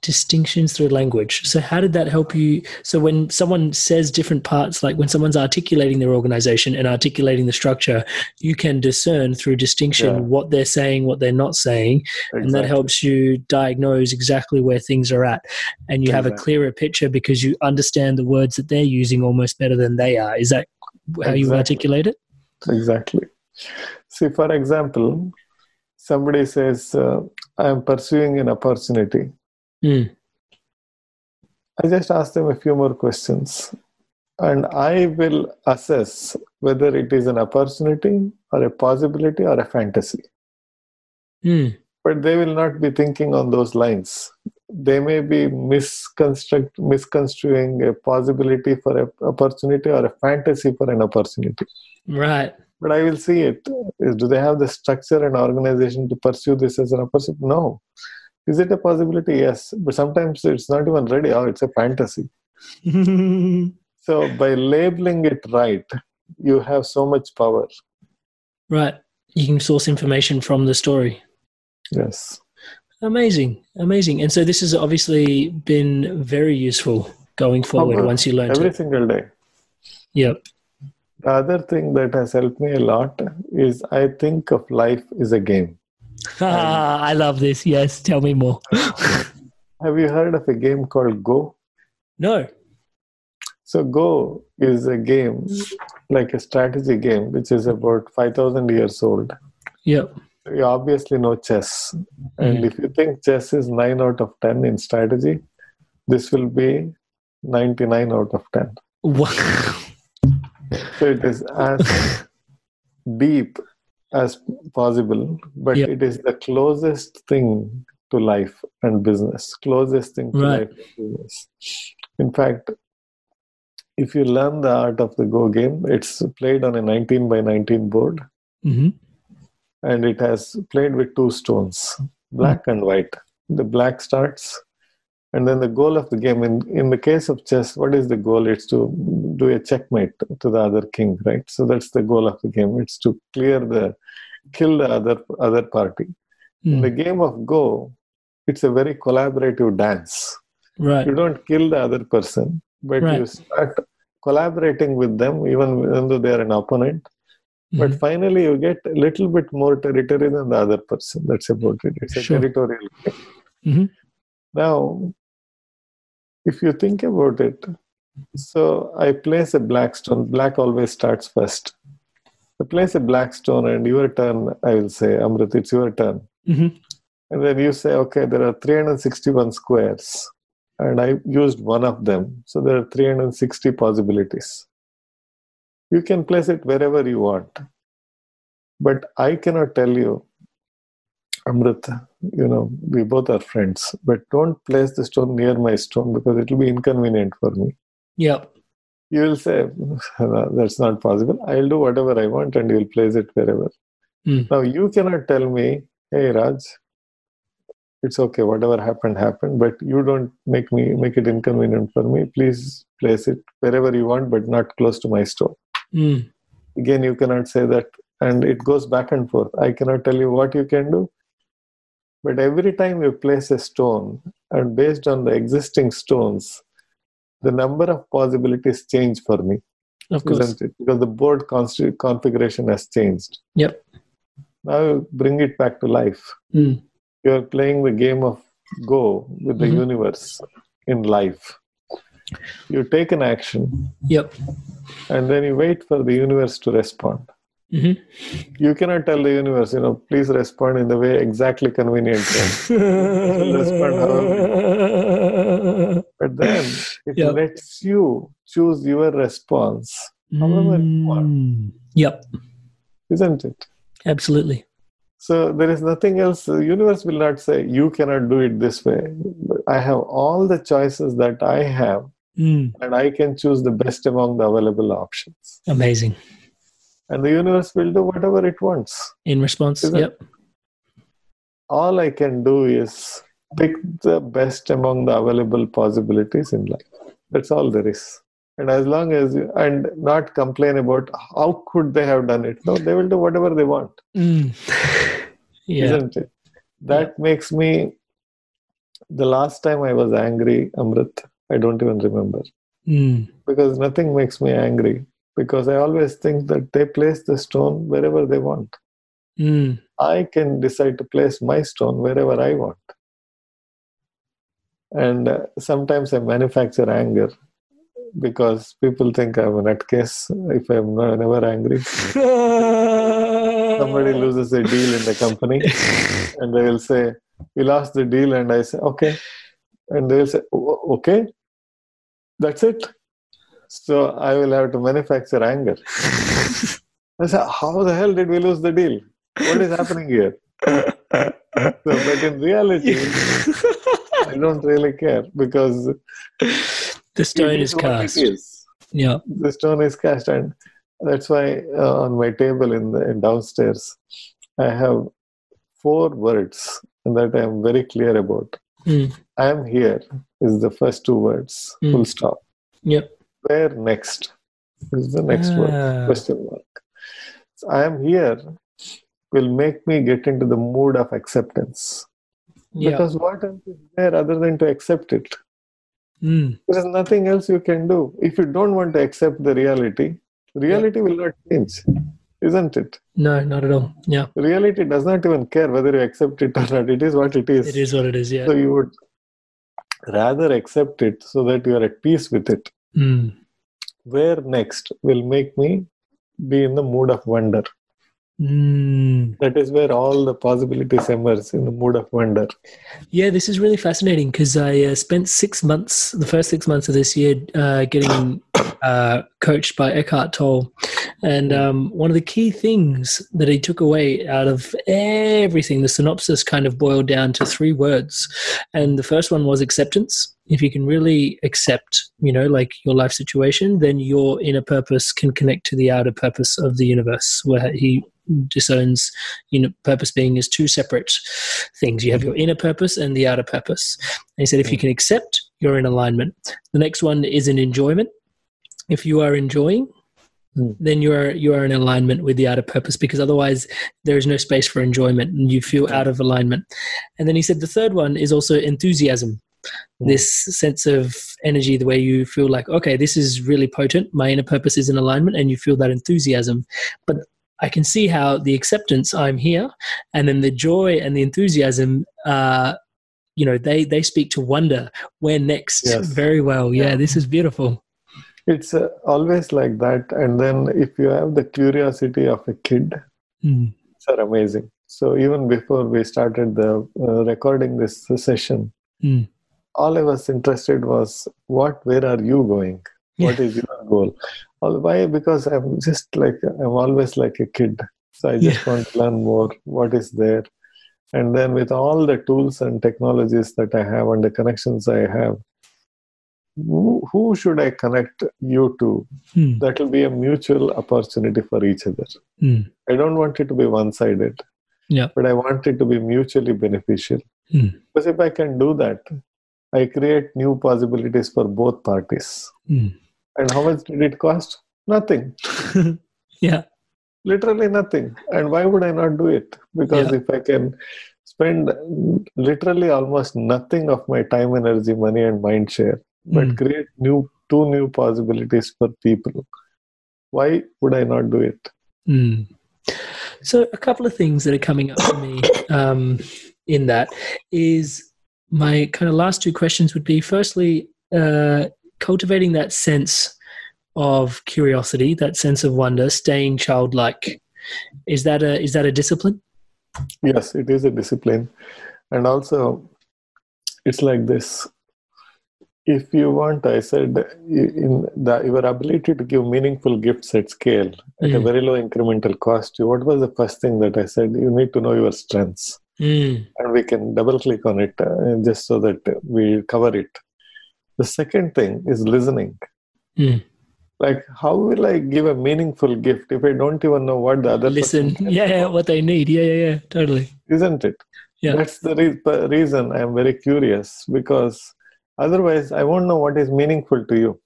Distinctions through language. So, how did that help you? So, when someone says different parts, like when someone's articulating their organization and articulating the structure, you can discern through distinction Yeah. what they're saying, what they're not saying, and that helps you diagnose exactly where things are at and you have a clearer picture because you understand the words that they're using almost better than they are is that how you Exactly. articulate it Exactly. See, for example, somebody says, uh, I am pursuing an opportunity. Mm. I just ask them a few more questions and I will assess whether it is an opportunity or a possibility or a fantasy. Mm. But they will not be thinking on those lines. They may be misconstruct, misconstruing a possibility for an opportunity or a fantasy for an opportunity. right But I will see it. Do they have the structure and organization to pursue this as an opportunity? No. Is it a possibility? Yes. But sometimes it's not even ready. Oh, it's a fantasy. <laughs> So by labeling it right, you have so much power. right you can source information from the story Yes. amazing amazing and so this has obviously been very useful going forward Power. once you learn Every it single day. yep The other thing that has helped me a lot is I think of life as a game. <laughs> i love this yes tell me more <laughs> Have you heard of a game called Go? no So Go is a game, like a strategy game, which is about 5,000 years old. yep You obviously know chess. And mm-hmm. if you think chess is 9 out of 10 in strategy, this will be 99 out of 10. wow <laughs> So it is as deep as possible, but Yep. it is the closest thing to life and business. Closest thing to Right. life and business. In fact, if you learn the art of the Go game, it's played on a 19 by 19 board hmm and it has played with two stones, black and white. The black starts, and then the goal of the game, in, in the case of chess, what is the goal? It's to do a checkmate to the other king, right? So that's the goal of the game. It's to clear the, kill the other other party. In the game of Go, it's a very collaborative dance. right You don't kill the other person, but you start collaborating with them, even, even though they are an opponent. But Mhm. finally, you get a little bit more territory than the other person. That's about it. It's a Sure. territorial game. Mhm. Now, if you think about it, so I place a black stone. Black always starts first. I place a black stone, and your turn, I will say, Amrit, it's your turn. Mhm. And then you say, okay, there are 361 squares, and I used one of them. So there are 360 possibilities. You can place it wherever you want. But I cannot tell you, Amrit, you know, we both are friends, but don't place the stone near my stone because it will be inconvenient for me. Yeah. you will say "No, that's not possible i'll do whatever i want and you'll place it wherever Mm. now you cannot tell me hey raj it's okay whatever happened happened but you don't make me make it inconvenient for me please place it wherever you want but not close to my stone. Mm. again you cannot say that and it goes back and forth i cannot tell you what you can do but every time you place a stone and based on the existing stones the number of possibilities change for me Of course. because the board consti- configuration has changed Yep. now you bring it back to life Mm. you're playing the game of go with the Mhm. universe in life you take an action Yep. and then you wait for the universe to respond Mhm. you cannot tell the universe, you know, please respond in the way exactly convenient. respond but then it Yep. lets you choose your response, however you want, Mm. Yep. isn't it? Absolutely. So there is nothing else. The universe will not say you cannot do it this way. I have all the choices that I have, Mm. and I can choose the best among the available options. Amazing. And the universe will do whatever it wants. In response. Isn't- Yep. all I can do is pick the best among the available possibilities in life. That's all there is. And as long as you, and not complain about how could they have done it. No, they will do whatever they want, Mm. <laughs> yeah. isn't it? That makes me. The last time I was angry, Amrit, I don't even remember Mm. because nothing makes me angry. Because I always think that they place the stone wherever they want. Mm. I can decide to place my stone wherever I want. And uh, sometimes I manufacture anger because people think I'm a nutcase if I'm not, never angry. Somebody <laughs> loses a deal in the company and they will say, We lost the deal. And I say, Okay. And they will say, Okay, that's it. So I will have to manufacture anger. I say, How the hell did we lose the deal? What is happening here? So, but in reality, <laughs> I don't really care because The stone is cast. is. Yeah. The stone is cast, and that's why uh, on my table in the in downstairs, I have four words that I am very clear about. Mm. I am here is the first two words. Mm. Full stop. Yep. Where next is the next word. Ah. Question mark. So I am here will make me get into the mood of acceptance. Yeah. Because what else is there other than to accept it? Mm. There is nothing else you can do. If you don't want to accept the reality, reality will not change, isn't it? No, not at all. Yeah. Reality does not even care whether you accept it or not. It is what it is. It is what it is. Yeah. So you would rather accept it so that you are at peace with it. Mm. Where next will make me be in the mood of wonder. Mm. That is where all the possibilities emerge in the mood of wonder. Yeah, this is really fascinating because I uh, spent six months, the first six months of this year, uh, getting <coughs> uh, coached by Eckhart Tolle. And um, one of the key things that he took away out of everything, the synopsis kind of boiled down to three words. And the first one was acceptance. If you can really accept, you know, like your life situation, then your inner purpose can connect to the outer purpose of the universe, where he disowns you know purpose being as two separate things. You have your inner purpose and the outer purpose. And he said if you can accept you're in alignment. The next one is an enjoyment. If you are enjoying Mm. then you are you are in alignment with the outer purpose because otherwise there is no space for enjoyment and you feel out of alignment and then he said the third one is also enthusiasm Mm. this sense of energy the way you feel like okay this is really potent my inner purpose is in alignment and you feel that enthusiasm but I can see how the acceptance I'm here, and then the joy and the enthusiasm, uh, you know, they they speak to wonder. Where next? Yes. Very well. Yeah, this is beautiful. It's uh, always like that. And then if you have the curiosity of a kid, Mm. it's are amazing. So even before we started the uh, recording this session, Mm. all I was interested was what, where are you going? What is your goal? All, why? Because I'm just like I'm always like a kid. So I just want to learn more. What is there? And then with all the tools and technologies that I have and the connections I have, who, who should I connect you to? Hmm. That will be a mutual opportunity for each other. Hmm. I don't want it to be one sided, Yeah. but I want it to be mutually beneficial. Hmm. Because if I can do that, I create new possibilities for both parties. Hmm. And how much did it cost? Nothing. <laughs> yeah. Literally nothing. And why would I not do it? Because Yeah. if I can spend literally almost nothing of my time, energy, money, and mind share, but Mm. create new two new possibilities for people, why would I not do it? Mm. So, a couple of things that are coming up for me <coughs> um, in that is my kind of last two questions would be firstly, uh, cultivating that sense of curiosity, that sense of wonder, staying childlike. Is that a is that a discipline? Yes, it is a discipline. And also, it's like this. If you want, I said, in the, your ability to give meaningful gifts at scale at a Mm. very low incremental cost, what was the first thing that I said? You need to know your strengths. Mm. and we can double click on it uh, just so that we cover it. The second thing is listening. Mm. Like, how will I give a meaningful gift if I don't even know what the other Listen, yeah, yeah, what they need, yeah, yeah, yeah, totally. isn't it? Yeah. That's the re- reason I am very curious because otherwise I won't know what is meaningful to you.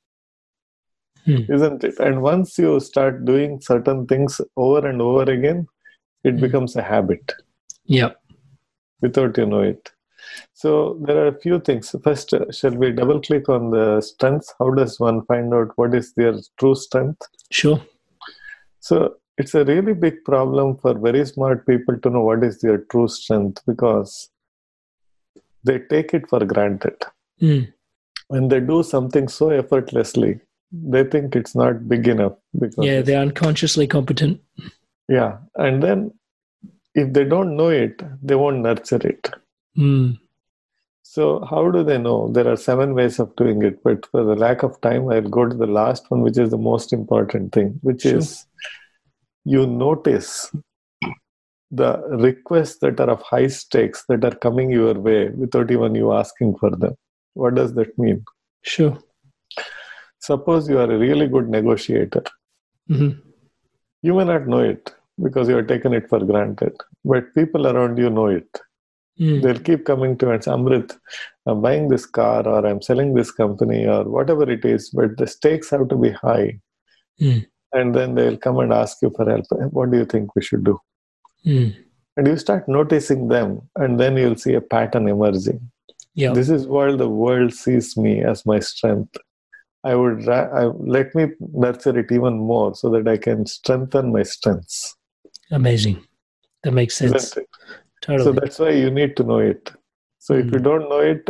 Hmm. Isn't it? And once you start doing certain things over and over again, it Hmm. becomes a habit. Yeah. without you know it. So there are a few things. First, uh, shall we double click on the strengths? How does one find out what is their true strength? Sure. So it's a really big problem for very smart people to know what is their true strength because they take it for granted. Mm. When they do something so effortlessly, they think it's not big enough because Yeah, they're unconsciously competent. yeah. And then if they don't know it, they won't nurture it. Mm. So, how do they know? There are seven ways of doing it, but for the lack of time, I'll go to the last one, which is the most important thing, which Sure. is you notice the requests that are of high stakes that are coming your way without even you asking for them. What does that mean? Sure. Suppose you are a really good negotiator. hmm You may not know it because you have taken it for granted, but people around you know it. Mm. they'll keep coming to and say, Amrit, I'm buying this car or I'm selling this company or whatever it is, but the stakes have to be high. Mm. And then they'll come and ask you for help. What do you think we should do? Mm. And you start noticing them, and then you'll see a pattern emerging. Yeah. This is where the world sees me as my strength. I would ra- I, let me nurture it even more so that I can strengthen my strengths. Amazing. That makes sense. Totally. So that's why you need to know it. So if you Mm. don't know it,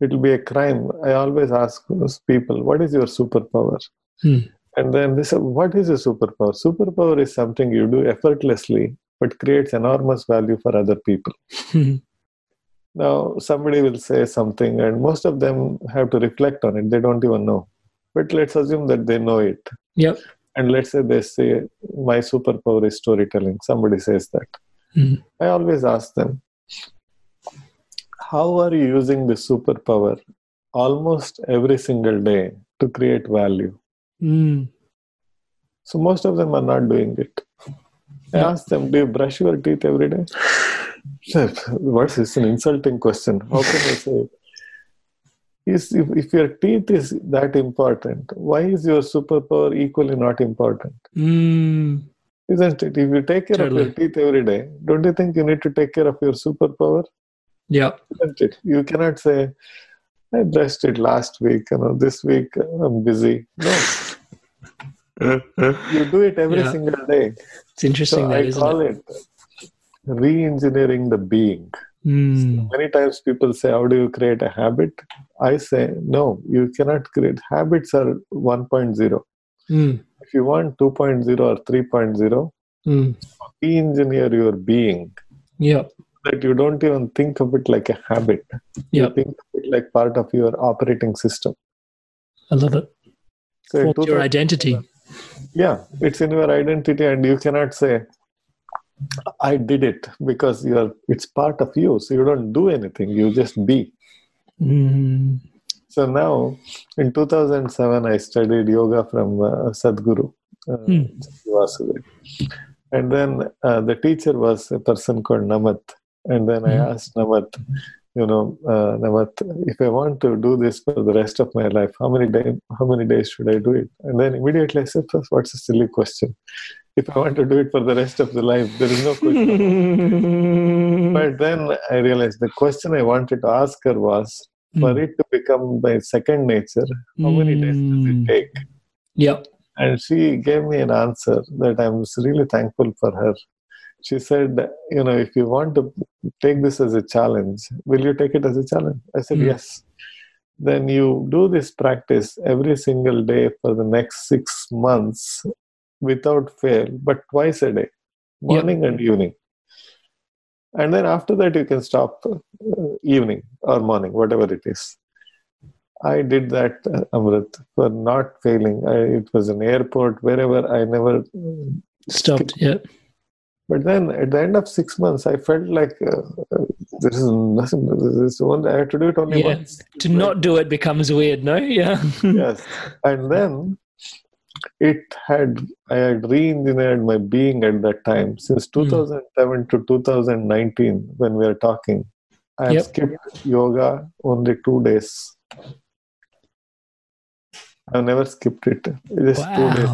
it will be a crime. I always ask those people, what is your superpower? Hmm. And then they say, what is a superpower? Superpower is something you do effortlessly, but creates enormous value for other people. Now, somebody will say something, and most of them have to reflect on it. They don't even know. But let's assume that they know it. yep. And let's say they say, my superpower is storytelling. Somebody says that. Mhm. I always ask them, how are you using this superpower almost every single day to create value? Mm. So most of them are not doing it. I Yeah. ask them, do you brush your teeth every day? <laughs> Sir, What's this? An insulting question. How can I say? Is if, if your teeth is that important, why is your superpower equally not important? Mm. Isn't it? If you take care of your teeth every day, don't you think you need to take care of your superpower? Yep. Isn't it? You cannot say, I brushed it last week, you know, this week I'm busy. No. <laughs> you do it every Yeah. single day. It's interesting So that, I isn't call it? it re-engineering the being. Mm. Many times people say, How do you create a habit? I say, No, you cannot create habits are 1.0. Mm. If you want 2.0 or 3.0, Mm. re-engineer your being yeah that you don't even think of it like a habit. You think of it like part of your operating system. I love it. So Forms your identity. yeah, it's in your identity, and you cannot say, I did it because you're it's part of you. So you don't do anything, you just be. Mm. So now, in 2007, I studied yoga from uh, Sadhguru, uh, Hmm. Vasudev. And then uh, the teacher was a person called Namat. And then I Mhm. asked Namat, you know, uh, Namat, if I want to do this for the rest of my life, how many day, how many days should I do it? And then immediately I said, what's a silly question? If I want to do it for the rest of the life, there is no question. but then I realized the question I wanted to ask her was, for Mm. it to become my second nature, how many days does it take? Yep. And she gave me an answer that I'm really thankful for her. She said, You know, if you want to take this as a challenge, will you take it as a challenge? I said, Mm. Yes. Then you do this practice every single day for the next six months without fail, but twice a day, morning and evening. And then after that, you can stop uh, evening or morning, whatever it is. I did that, uh, Amrit, for not failing. I, it was an airport, wherever I never mm, Stopped. Yep. But then at the end of six months, I felt like uh, uh, there is nothing. This is only, I have to do it only Yeah. once. To not do it becomes weird, no? <laughs> Yeah. yes. And then it had, I had re engineered my being at that time. Since Hmm. 2007 to 2019, when we are talking, I Yep. skipped yoga only two days. I've never skipped it. Just two days.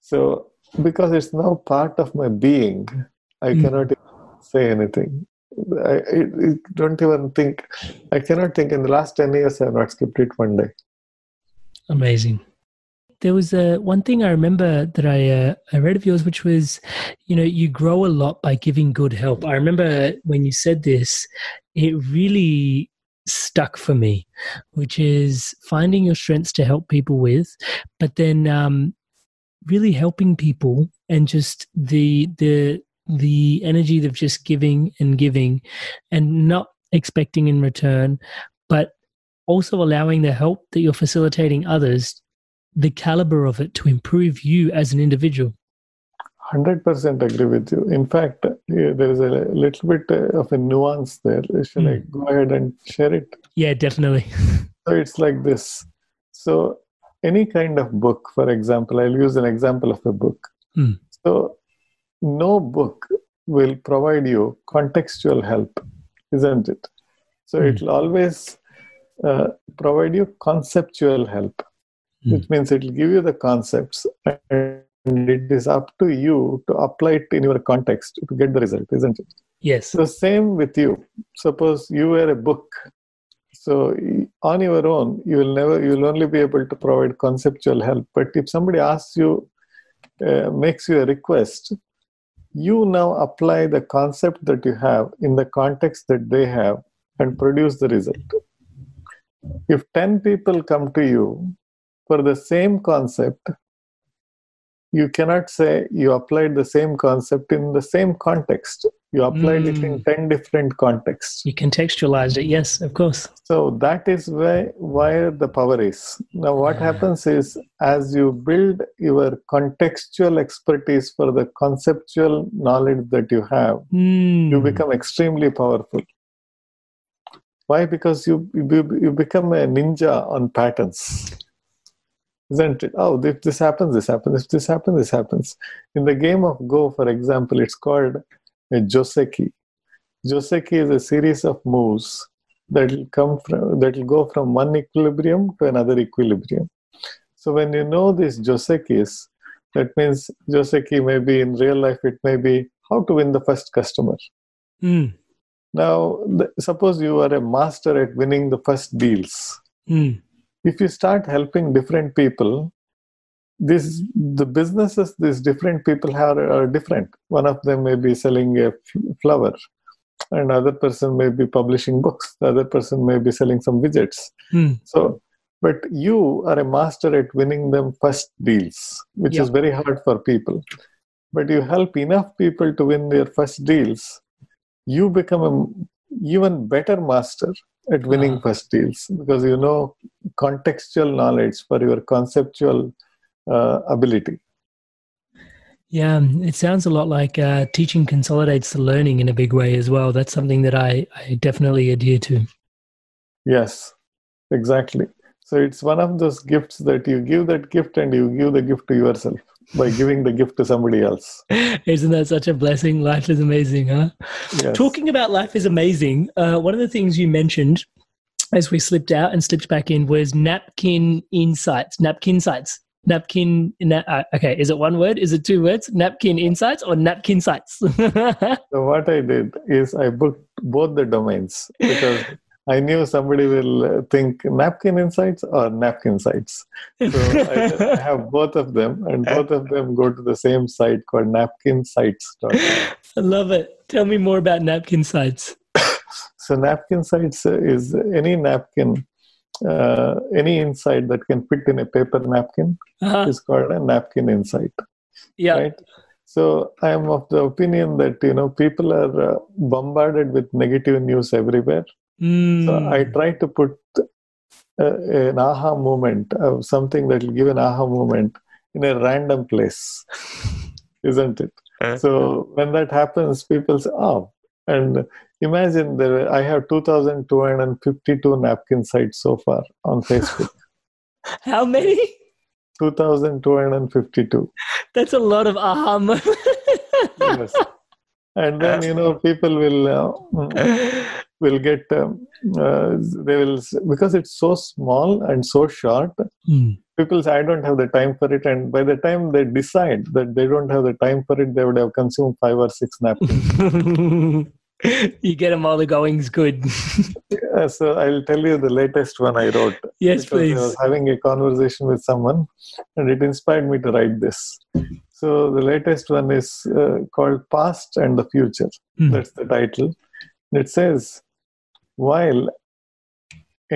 So, because it's now part of my being, I Mm. cannot even say anything. I, I, I don't even think, I cannot think in the last 10 years I have not skipped it one day. Amazing. There was uh, one thing I remember that I uh, I read of yours, which was, you know, you grow a lot by giving good help. I remember when you said this, it really stuck for me, which is finding your strengths to help people with, but then um, really helping people and just the the the energy of just giving and giving, and not expecting in return, but also allowing the help that you're facilitating others the caliber of it to improve you as an individual 100% agree with you. In fact, there is a little bit uh, of a nuance there. Shall I Mm. go ahead and share it? yeah definitely <laughs> So it's like this. So any kind of book, for example, I'll use an example of a book. Hmm. So no book will provide you contextual help, isn't it? So Hmm. it'll always uh, provide you conceptual help, Hmm. which means it'll give you the concepts and it is up to you to apply it in your context to get the result, isn't it? yes So same with you. Suppose you were a book. So on your own, you will never, you will only be able to provide conceptual help. But if somebody asks you, uh, makes you a request, you now apply the concept that you have in the context that they have and produce the result. If 10 people come to you for the same concept, you cannot say you applied the same concept in the same context. You applied it in 10 different contexts. you contextualized it yes of course So that is where, where the power is. Now, what happens is as you build your contextual expertise for the conceptual knowledge that you have, you Hmm. become extremely powerful. Why? Because you, you, you become a ninja on patterns. Isn't it? Oh, if this happens, this happens. If this happens, this happens. In the game of Go, for example, it's called a Joseki. Joseki is a series of moves that will come from that will go from one equilibrium to another equilibrium. So when you know these Josekis, that means Joseki may be in real life, it may be how to win the first customer. Hmm. Now, the, suppose you are a master at winning the first deals. Hmm. If you start helping different people, this the businesses these different people have are different. One of them may be selling a flower, another person may be publishing books, the other person may be selling some widgets. Hmm. So, but you are a master at winning them first deals, which is very hard for people. But you help enough people to win their first deals, you become a even better master at winning Ah. first deals because you know contextual knowledge for your conceptual uh, ability. Yeah, it sounds a lot like uh, teaching consolidates the learning in a big way as well. That's something that I, I definitely adhere to. Yes. exactly so it's one of those gifts that you give that gift and you give the gift to yourself by giving the gift to somebody else Isn't that such a blessing? Life is amazing, huh? Yes. Talking about life is amazing, uh, one of the things you mentioned as we slipped out and slipped back in was napkin insights, napkin sites. Napkin, na- uh, okay, is it one word? Is it two words? Napkin insights or napkin sites? <laughs> So what I did is I booked both the domains because I knew somebody will uh, think napkin insights or napkin sites. So I, I <laughs> have both of them, and both of them go to the same site called napkin napkinsites.com. I love it. Tell me more about napkin sites. <laughs> So napkin sites uh, is any napkin, uh, any insight that can fit in a paper napkin Uh-huh. is called a napkin insight. Yeah. right so i am of the opinion that you know people are uh, bombarded with negative news everywhere Mm. so i try to put uh, an aha moment of something that will give an aha moment in a random place <laughs> isn't it so when that happens people say oh and imagine there i have 2252 napkin sites so far on <laughs> facebook How many? 2252 That's a lot of aha moments. yes. and then you know people will uh, mm, <laughs> will get um, uh, they will because it's so small and so short Hmm. people say i don't have the time for it and by the time they decide that they don't have the time for it they would have consumed five or six napkins <laughs> you get them all the going's good. <laughs> Uh, so i'll tell you the latest one i wrote yes, please. I was having a conversation with someone, and it inspired me to write this. So the latest one is uh, called "Past and the Future." Hmm. That's the title. It says, "While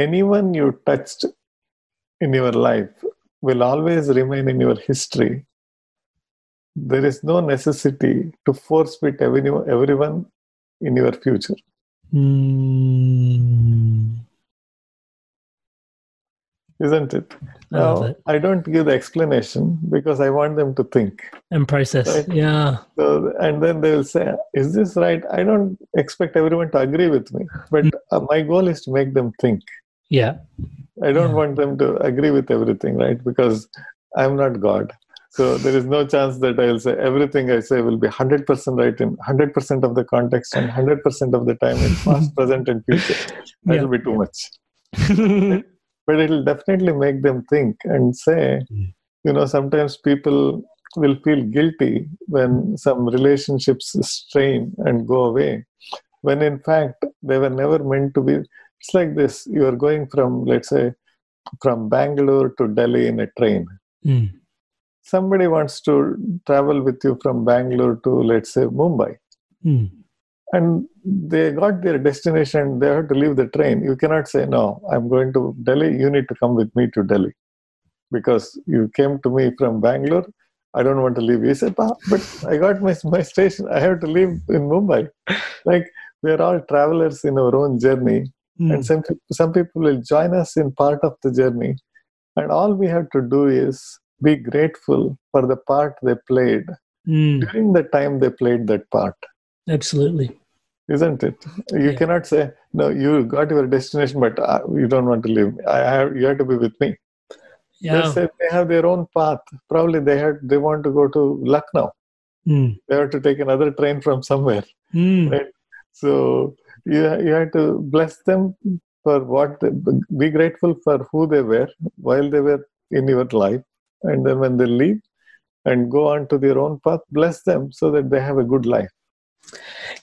anyone you touched in your life will always remain in your history, there is no necessity to force fit every- everyone in your future." Mm. Isn't it? I it. I don't give the explanation because I want them to think. And process. Right. Yeah. So, and then they will say, Is this right? I don't expect everyone to agree with me, but uh, my goal is to make them think. Yeah. I don't Yeah. want them to agree with everything, right? Because I'm not God. So there is no chance that I will say everything I say will be 100% right in 100% of the context and 100% of the time in past, <laughs> present, and future. That Yeah. will be too much. <laughs> but it will definitely make them think and say Mm. you know sometimes people will feel guilty when some relationships strain and go away when in fact they were never meant to be it's like this you are going from let's say from bangalore to delhi in a train Mm. somebody wants to travel with you from bangalore to let's say mumbai Mm. And they got their destination they have to leave the train. You cannot say no i'm going to delhi. You need to come with me to delhi. Because you came to me from bangalore. I don't want to leave he said "Ah, but i got my, my station. I have to leave in mumbai. Like we are all travelers in our own journey. Mm. and some, some people will join us in part of the journey. And all we have to do is be grateful for the part they played. Mm. during the time they played that part Absolutely. isn't it? You Yeah. cannot say, no, you got your destination, but uh, you don't want to leave. I have, you have to be with me. They Yeah. say they have their own path. Probably they had, they want to go to Lucknow. Mm. They have to take another train from somewhere. Mm. Right. So you you have to bless them for what. They, be grateful for who they were while they were in your life, and then when they leave and go on to their own path, bless them so that they have a good life.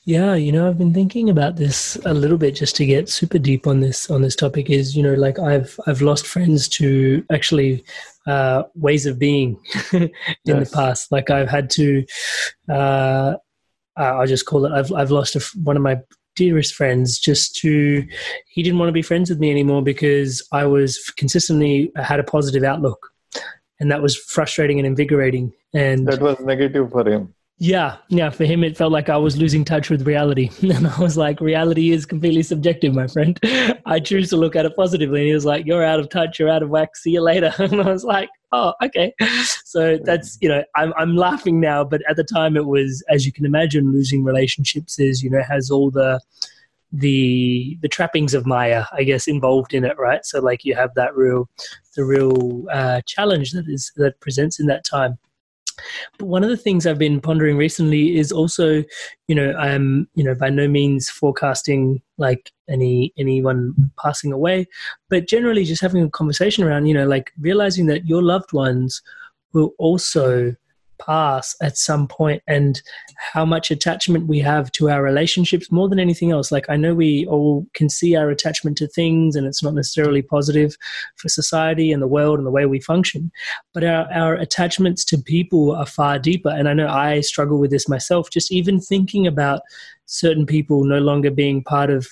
Yeah, you know, I've been thinking about this a little bit just to get super deep on this on this topic. Is you know, like I've I've lost friends to actually uh, ways of being <laughs> in Yes. the past. Like I've had to, uh, I'll just call it. I've I've lost a, one of my dearest friends just to he didn't want to be friends with me anymore because I was consistently had a positive outlook, and that was frustrating and invigorating. And That was negative for him. Yeah, yeah. For him, it felt like I was losing touch with reality, <laughs> and I was like, "Reality is completely subjective, my friend. I choose to look at it positively." And he was like, "You're out of touch. You're out of whack. See you later." <laughs> And I was like, "Oh, okay." So that's you know, I'm I'm laughing now, but at the time, it was, as you can imagine, losing relationships is you know has all the the the trappings of Maya, I guess, involved in it, right? So like you have that real the real uh, challenge that is that presents in that time. But one of the things I've been pondering recently is also, you know, I'm, you know, by no means forecasting like any anyone passing away, but generally just having a conversation around, you know, like realizing that your loved ones will also pass at some point and how much attachment we have to our relationships more than anything else like i know we all can see our attachment to things and it's not necessarily positive for society and the world and the way we function but our, our attachments to people are far deeper and i know i struggle with this myself just even thinking about certain people no longer being part of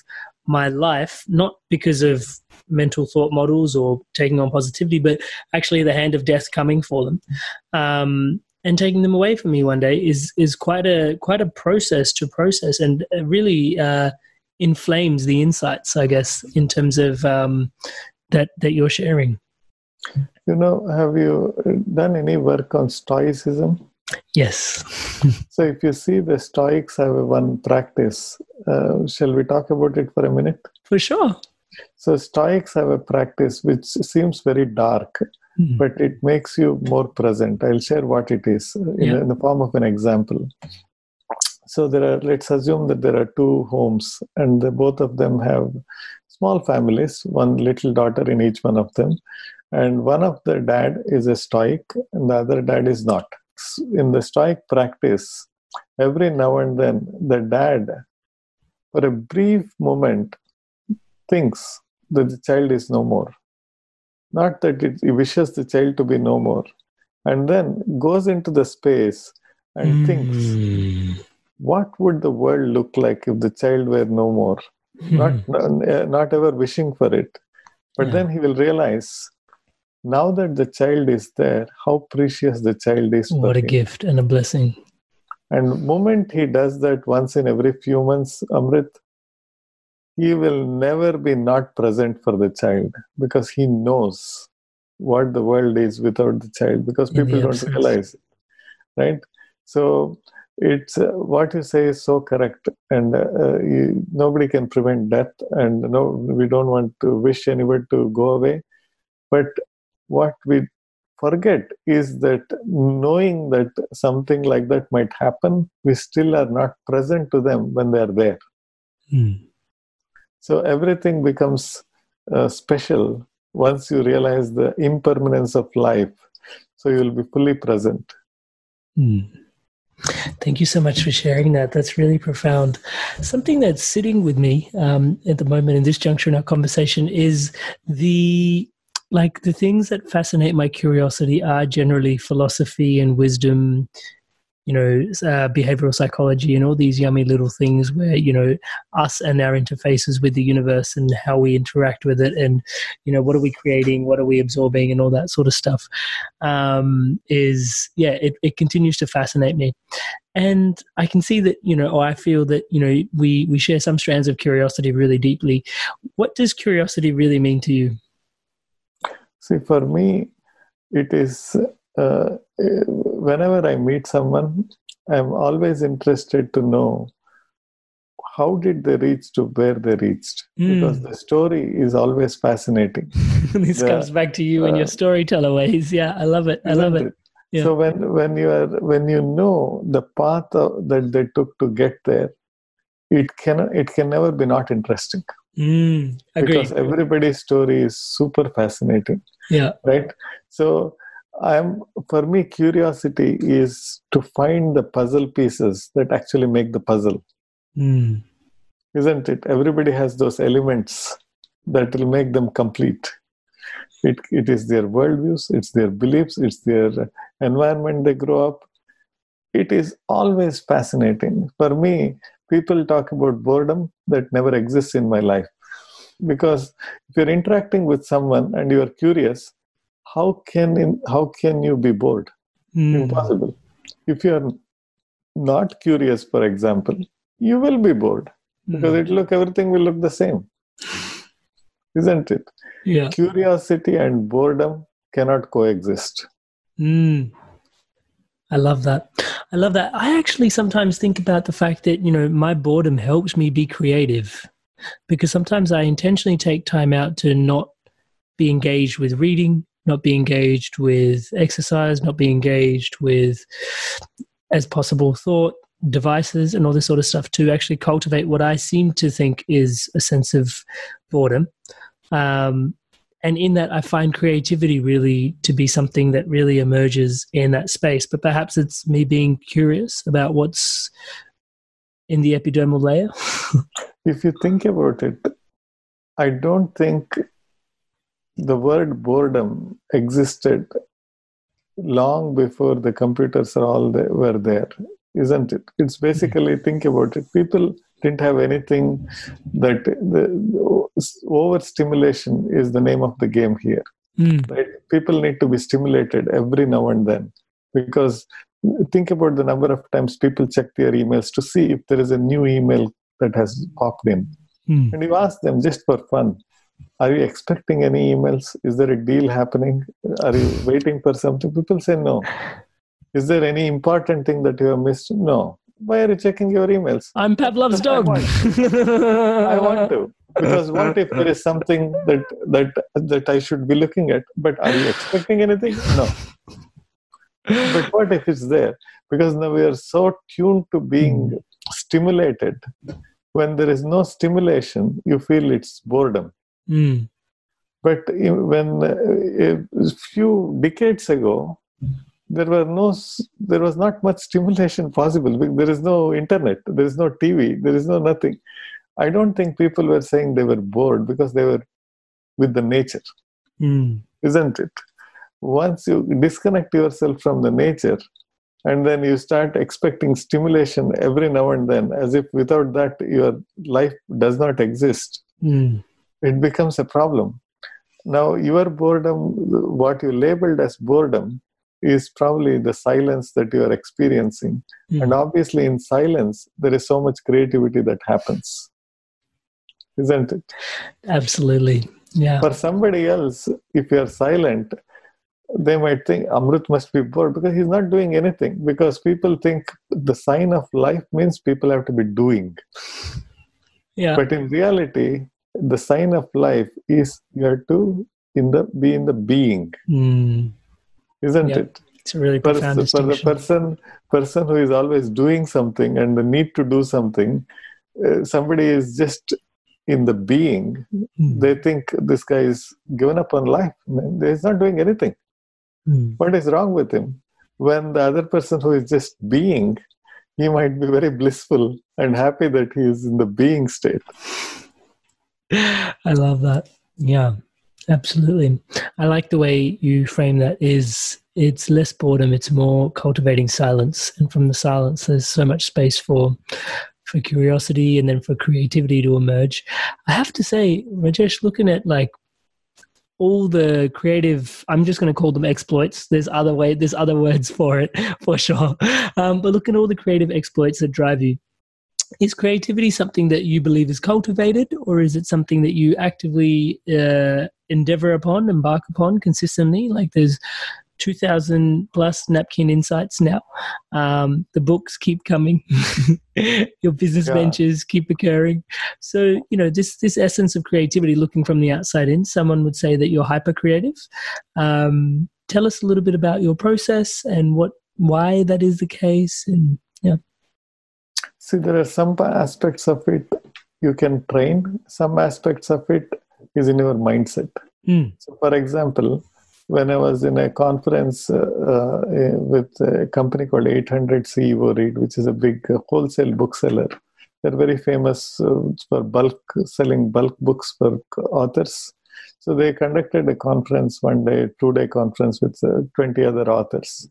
my life not because of mental thought models or taking on positivity, but actually the hand of death coming for them. Um, and taking them away from me one day is is quite a quite a process to process and really uh, inflames the insights, I guess, in terms of um, that that you're sharing. You know, have you done any work on Stoicism? Yes. <laughs> so, if you see the Stoics have one practice, uh, shall we talk about it for a minute? For sure. So, Stoics have a practice which seems very dark mm. but it makes you more present. I'll share what it is in, yeah. in the form of an example. So there are, let's assume that there are two homes, and the, both of them have small families, one little daughter in each one of them, and one of the dad is a stoic, and the other dad is not. In the stoic practice, every now and then the dad, for a brief moment, thinks that the child is no more not that it wishes the child to be no more, and then goes into the space and mm. thinks, what would the world look like if the child were no more? Mm. Not, not ever wishing for it. But yeah. then he will realize now that the child is there, how precious the child is. What a him. gift and a blessing. And moment he does that once in every few months, Amrit, he will never be not present for the child because he knows what the world is without the child because people don't realize it right? So it's uh, what you say is so correct and uh, uh, you, nobody can prevent death and no we don't want to wish anybody to go away. But what we forget is that knowing that something like that might happen we still are not present to them when they are there. Mm. So everything becomes uh, special once you realize the impermanence of life. So you'll be fully present. Mm. Thank you so much for sharing that. That's really profound. Something that's sitting with me um, at the moment in this juncture in our conversation is the like the things that fascinate my curiosity are generally philosophy and wisdom you know, uh, behavioral psychology and all these yummy little things where, you know, us and our interfaces with the universe and how we interact with it and, you know, what are we creating, what are we absorbing and all that sort of stuff um, is, yeah, it, it continues to fascinate me. And I can see that, you know, or I feel that, you know, we, we share some strands of curiosity really deeply. What does curiosity really mean to you? See, for me, it is uh, whenever I meet someone, I'm always interested to know how did they reach to where they reached? Mm. because the story is always fascinating. <laughs> This the, comes back to you uh, and your storyteller ways. Yeah i love it. I love it, it? Yeah. so when when you are when you know the path of, that they took to get there it can it can never be not interesting. Mm, because everybody's story is super fascinating. Yeah. Right? So I'm for me, curiosity is to find the puzzle pieces that actually make the puzzle. Mm. Isn't it? Everybody has those elements that will make them complete. It, it is their worldviews, it's their beliefs, it's their environment they grow up. It is always fascinating. For me, people talk about boredom that never exists in my life. Because if you're interacting with someone and you're curious, how can in, how can you be bored? Mm. impossible. If you are not curious for example you will be bored. Because mm. it look everything will look the same. Isn't it? Yeah. Curiosity and boredom cannot coexist. Mm. i love that. I love that. I actually sometimes think about the fact that you know my boredom helps me be creative. Because sometimes I intentionally take time out to not be engaged with reading, not be engaged with exercise, not be engaged with as possible thought devices and all this sort of stuff to actually cultivate what I seem to think is a sense of boredom. Um, and in that, I find creativity really to be something that really emerges in that space. But perhaps it's me being curious about what's in the epidermal layer. <laughs> if you think about it, I don't think the word boredom existed long before the computers are all there, were there isn't it? It's basically think about it. People didn't have anything that the overstimulation is the name of the game here. Mm. right? People need to be stimulated every now and then because think about the number of times people check their emails to see if there is a new email that has popped in. Mm. and you ask them just for fun are you expecting any emails? Is there a deal happening? Are you waiting for something? People say no. Is there any important thing that you have missed? No. Why are you checking your emails? I'm pavlov's dog. I want, I want to. Because what if there is something that that that i should be looking at but are you expecting anything? No. But what if it's there? Because now we are so tuned to being hmm. stimulated. When there is no stimulation you feel it's boredom mm. but when uh, a few decades ago there were no there was not much stimulation possible there is no internet there is no tv there is no nothing i don't think people were saying they were bored because they were with the nature mm. isn't it once you disconnect yourself from the nature and then you start expecting stimulation every now and then as if without that your life does not exist mm. It becomes a problem now your boredom what you labeled as boredom is probably the silence that you are experiencing. Mm. And obviously, in silence, there is so much creativity that happens, isn't it? Absolutely. Yeah. For somebody else, if you are silent, they might think Amrit must be bored because he's not doing anything. Because people think the sign of life means people have to be doing. Yeah. But in reality, the sign of life is you have to in the be in the being. Mm isn't it? It's a really profound for, for the person person who is always doing something and the need to do something, uh, somebody is just in the being. Mm. They think this guy is given up on life. He's not doing anything. Mm. What is wrong with him? When the other person who is just being, he might be very blissful and happy that he is in the being state. I love that. Yeah. Absolutely. I like the way you frame that is it's less boredom, it's more cultivating silence. And from the silence there's so much space for for curiosity and then for creativity to emerge. I have to say, Rajesh, looking at like all the creative i'm just going to call them exploits there's other way there's other words <laughs> for it for sure um, but look at all the creative exploits that drive you is creativity something that you believe is cultivated or is it something that you actively uh, endeavor upon embark upon consistently? Like there's 2000 plus napkin insights now. Um, the books keep coming. <laughs> Your business yeah. ventures keep occurring. So you know this this essence of creativity looking from the outside in someone would say that you're hyper creative um, tell us a little bit about your process and what why that is the case and yeah See, there are some aspects of it you can train, some aspects of it is in your mindset. Mm. So, for example, when I was in a conference uh, uh, with a company called 800 CEO Read, which is a big uh, wholesale bookseller, they're very famous uh, for bulk selling bulk books for authors. So they conducted a conference one day, two day conference with uh, 20 other authors.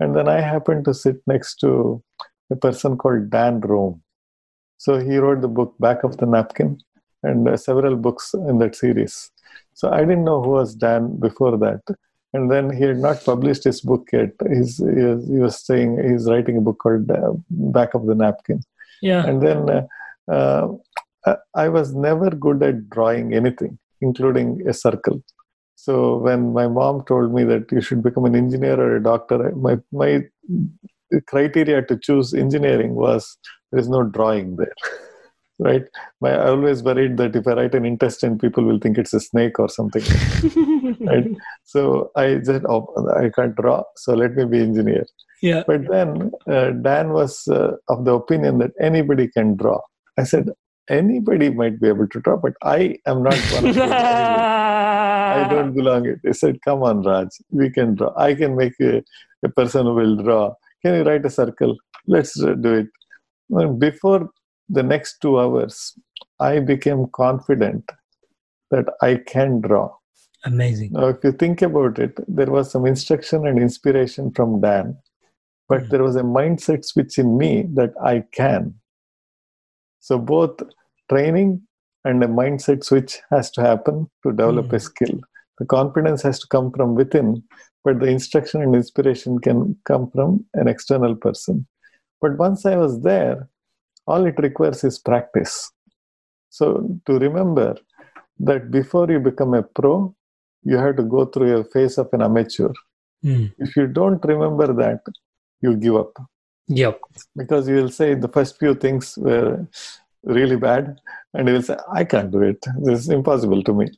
And then I happened to sit next to a person called Dan Roam. So he wrote the book Back of the Napkin and uh, several books in that series. So I didn't know who was Dan before that. And then he had not published his book yet. He's, he, was, he was saying he's writing a book called uh, Back of the Napkin. Yeah. And then uh, uh, I was never good at drawing anything, including a circle. So when my mom told me that you should become an engineer or a doctor, my my criteria to choose engineering was there is no drawing there. <laughs> right? My, I always worried that if I write an intestine, people will think it's a snake or something. <laughs> right? So I said, oh, I can't draw, so let me be engineer. Yeah. But then uh, Dan was uh, of the opinion that anybody can draw. I said, anybody might be able to draw, but I am not one of. <laughs> I don't belong it. He said, come on, Raj, we can draw. I can make a, a person who will draw. Can you write a circle? Let's do it. Before the next two hours, I became confident that I can draw. Amazing. Now, if you think about it, there was some instruction and inspiration from Dan, but hmm. there was a mindset switch in me that I can. So, both training and a mindset switch has to happen to develop a hmm. skill. The confidence has to come from within, but the instruction and inspiration can come from an external person. But once I was there, all it requires is practice. So, to remember that before you become a pro, you have to go through a phase of an amateur. Mm. If you don't remember that, you give up Yep. because you will say the first few things were really bad, and you will say, I can't do it. This is impossible to me.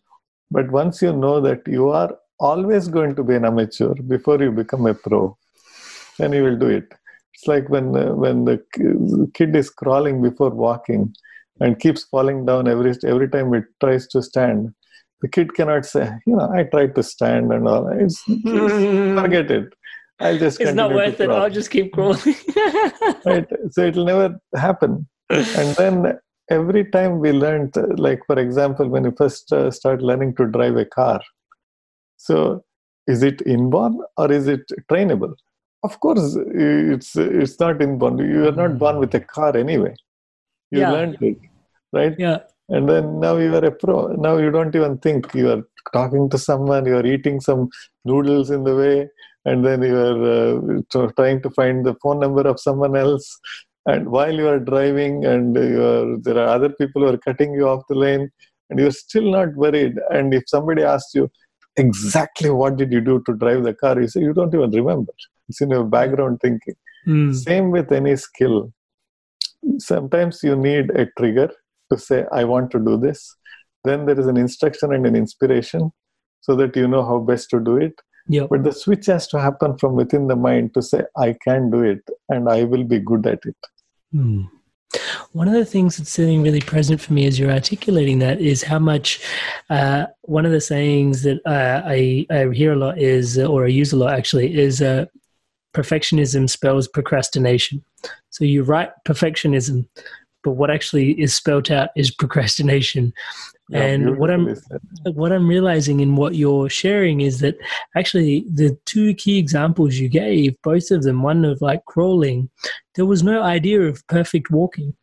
But once you know that you are always going to be an amateur before you become a pro, and you will do it. It's like when uh, when the kid is crawling before walking and keeps falling down every every time it tries to stand. The kid cannot say, you know, I tried to stand and all. It's, <laughs> forget it. I'll just. It's not worth it. I'll just keep crawling. <laughs> right so it'll never happen and then every time we learned like for example when you first uh, start learning to drive a car so is it inborn or is it trainable? Of course it's it's not inborn. You are not born with a car anyway. You Yeah. learned it right? Yeah. and then now you are a pro. Now you don't even think. You are talking to someone you are eating some noodles in the way and then you are uh, trying to find the phone number of someone else. And while you are driving and you are, there are other people who are cutting you off the lane and you're still not worried. And if somebody asks you exactly what did you do to drive the car? You say you don't even remember. It's in your background thinking. Mm. same with any skill. Sometimes you need a trigger to say i want to do this. Then there is an instruction and an inspiration so that you know how best to do it. Yep. but the switch has to happen from within the mind to say i can do it and i will be good at it. Hmm. One of the things that's sitting really present for me as you're articulating that is how much uh, one of the sayings that uh, I, I hear a lot is, or I use a lot actually, is uh, perfectionism spells procrastination. So you write perfectionism, but what actually is spelt out is procrastination. Yeah, and what I'm what I'm realizing in what you're sharing is that actually the two key examples you gave, both of them, one of like crawling, there was no idea of perfect walking.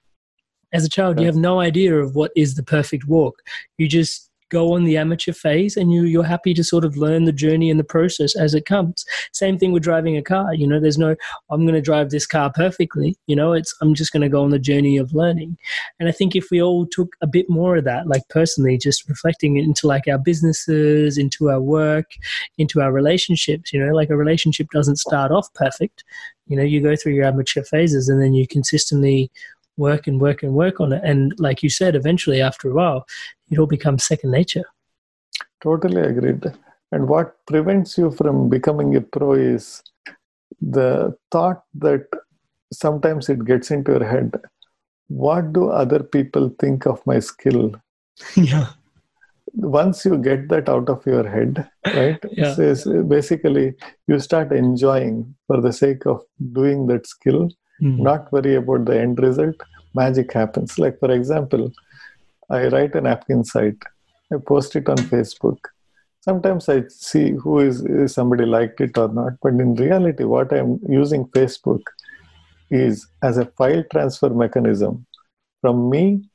As a child, you have no idea of what is the perfect walk. You just go on the amateur phase and you, you're happy to sort of learn the journey and the process as it comes. Same thing with driving a car. You know, there's no, I'm going to drive this car perfectly. You know, it's, I'm just going to go on the journey of learning. And I think if we all took a bit more of that, like personally, just reflecting into like our businesses, into our work, into our relationships, you know, like a relationship doesn't start off perfect. You know, you go through your amateur phases and then you consistently work and work and work on it. And like you said, eventually after a while, it all becomes second nature. Totally agreed. And what prevents you from becoming a pro is the thought that sometimes it gets into your head what do other people think of my skill? <laughs> yeah. Once you get that out of your head, right? <laughs> Yeah. so basically, you start enjoying for the sake of doing that skill, Mm. not worry about the end result. Magic happens. Like, for example, I write a napkin insight, I post it on Facebook. Sometimes I see who is, is somebody liked it or not, but in reality, what I'm using Facebook is as a file transfer mechanism from me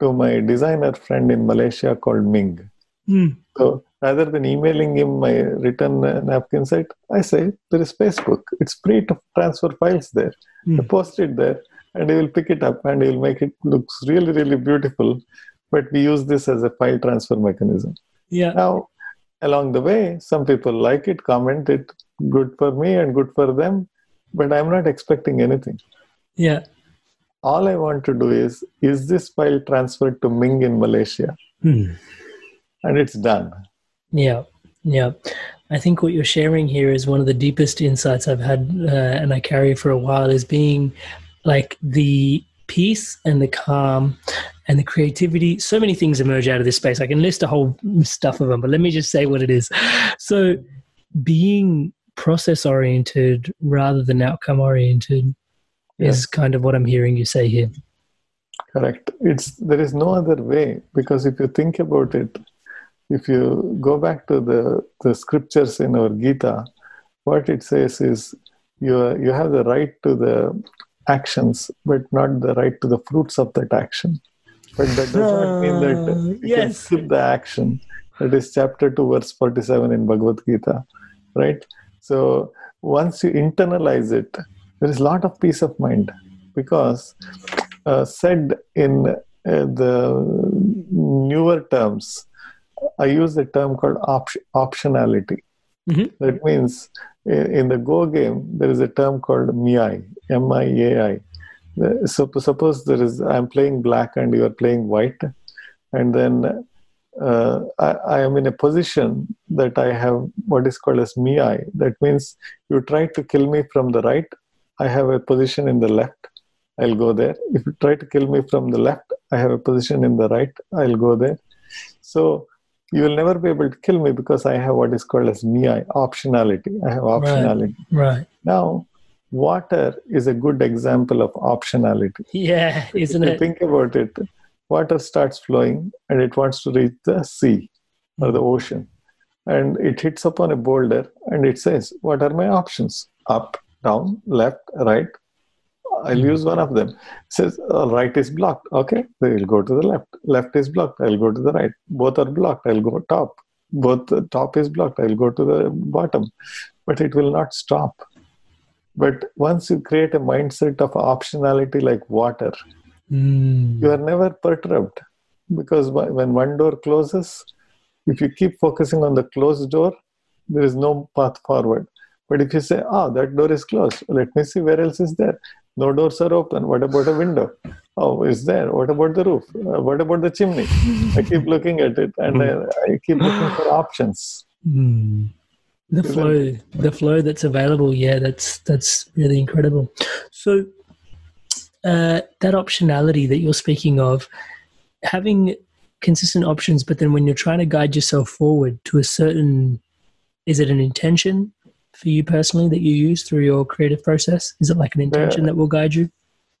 to my designer friend in Malaysia called Ming. Mm. So rather than emailing him my written uh, napkin insight, I say there is Facebook. It's free to transfer files there. I Mm. post it there and he will pick it up and he will make it looks really, really beautiful. But we use this as a file transfer mechanism. Yeah. Now, along the way, some people like it, comment it, good for me and good for them, but I'm not expecting anything. Yeah. all I want to do is, is this file transferred to Ming in Malaysia? Hmm. And it's done. Yeah, yeah. I think what you're sharing here is one of the deepest insights I've had, uh, and I carry for a while, is being like the peace and the calm and the creativity. So many things emerge out of this space. I can list a whole stuff of them, but let me just say what it is. So, being process oriented rather than outcome oriented Yes. is kind of what I'm hearing you say here. Correct. It's there is no other way because if you think about it, if you go back to the the scriptures in our Gita, what it says is you you have the right to the actions, but not the right to the fruits of that action. But that does not mean that Uh, you can skip the action. That is chapter two, verse forty-seven in Bhagavad Gita, right? So once you internalize it, there is a lot of peace of mind because uh, said in uh, the newer terms, I use the term called op- optionality. Mhm. That means in, in the Go game, there is a term called MIAI, M I A I. So suppose there is I'm playing black and you are playing white, and then uh, I, I am in a position that I have what is called as MIAI. That means you try to kill me from the right, I have a position in the left. I'll go there. If you try to kill me from the left, I have a position in the right. I'll go there. So you will never be able to kill me because I have what is called as MIAI, optionality. I have optionality. Right. right. Now, water is a good example of optionality. Yeah, isn't if you it? think about it, water starts flowing and it wants to reach the sea or the ocean. And it hits upon a boulder and it says, What are my options? Up, down, left, right. I'll use one of them. It says uh, right is blocked. Okay, they will go to the left. Left is blocked. I'll go to the right. Both are blocked. I'll go top. Both the top is blocked. I'll go to the bottom. But it will not stop. But once you create a mindset of optionality like water, Mm. you are never perturbed because when one door closes, if you keep focusing on the closed door, there is no path forward. But if you say, ah, that door is closed, let me see where else is there. No doors are open. What about a window? Oh, is there? What about the roof? Uh, what about the chimney? I keep <laughs> looking at it and I, I keep looking for options. Mm. The Isn't flow, the flow that's available, yeah, that's that's really incredible. So, uh, that optionality that you're speaking of, having consistent options, but then when you're trying to guide yourself forward to a certain, is it an intention for you personally that you use through your creative process? Is it like an intention that will guide you?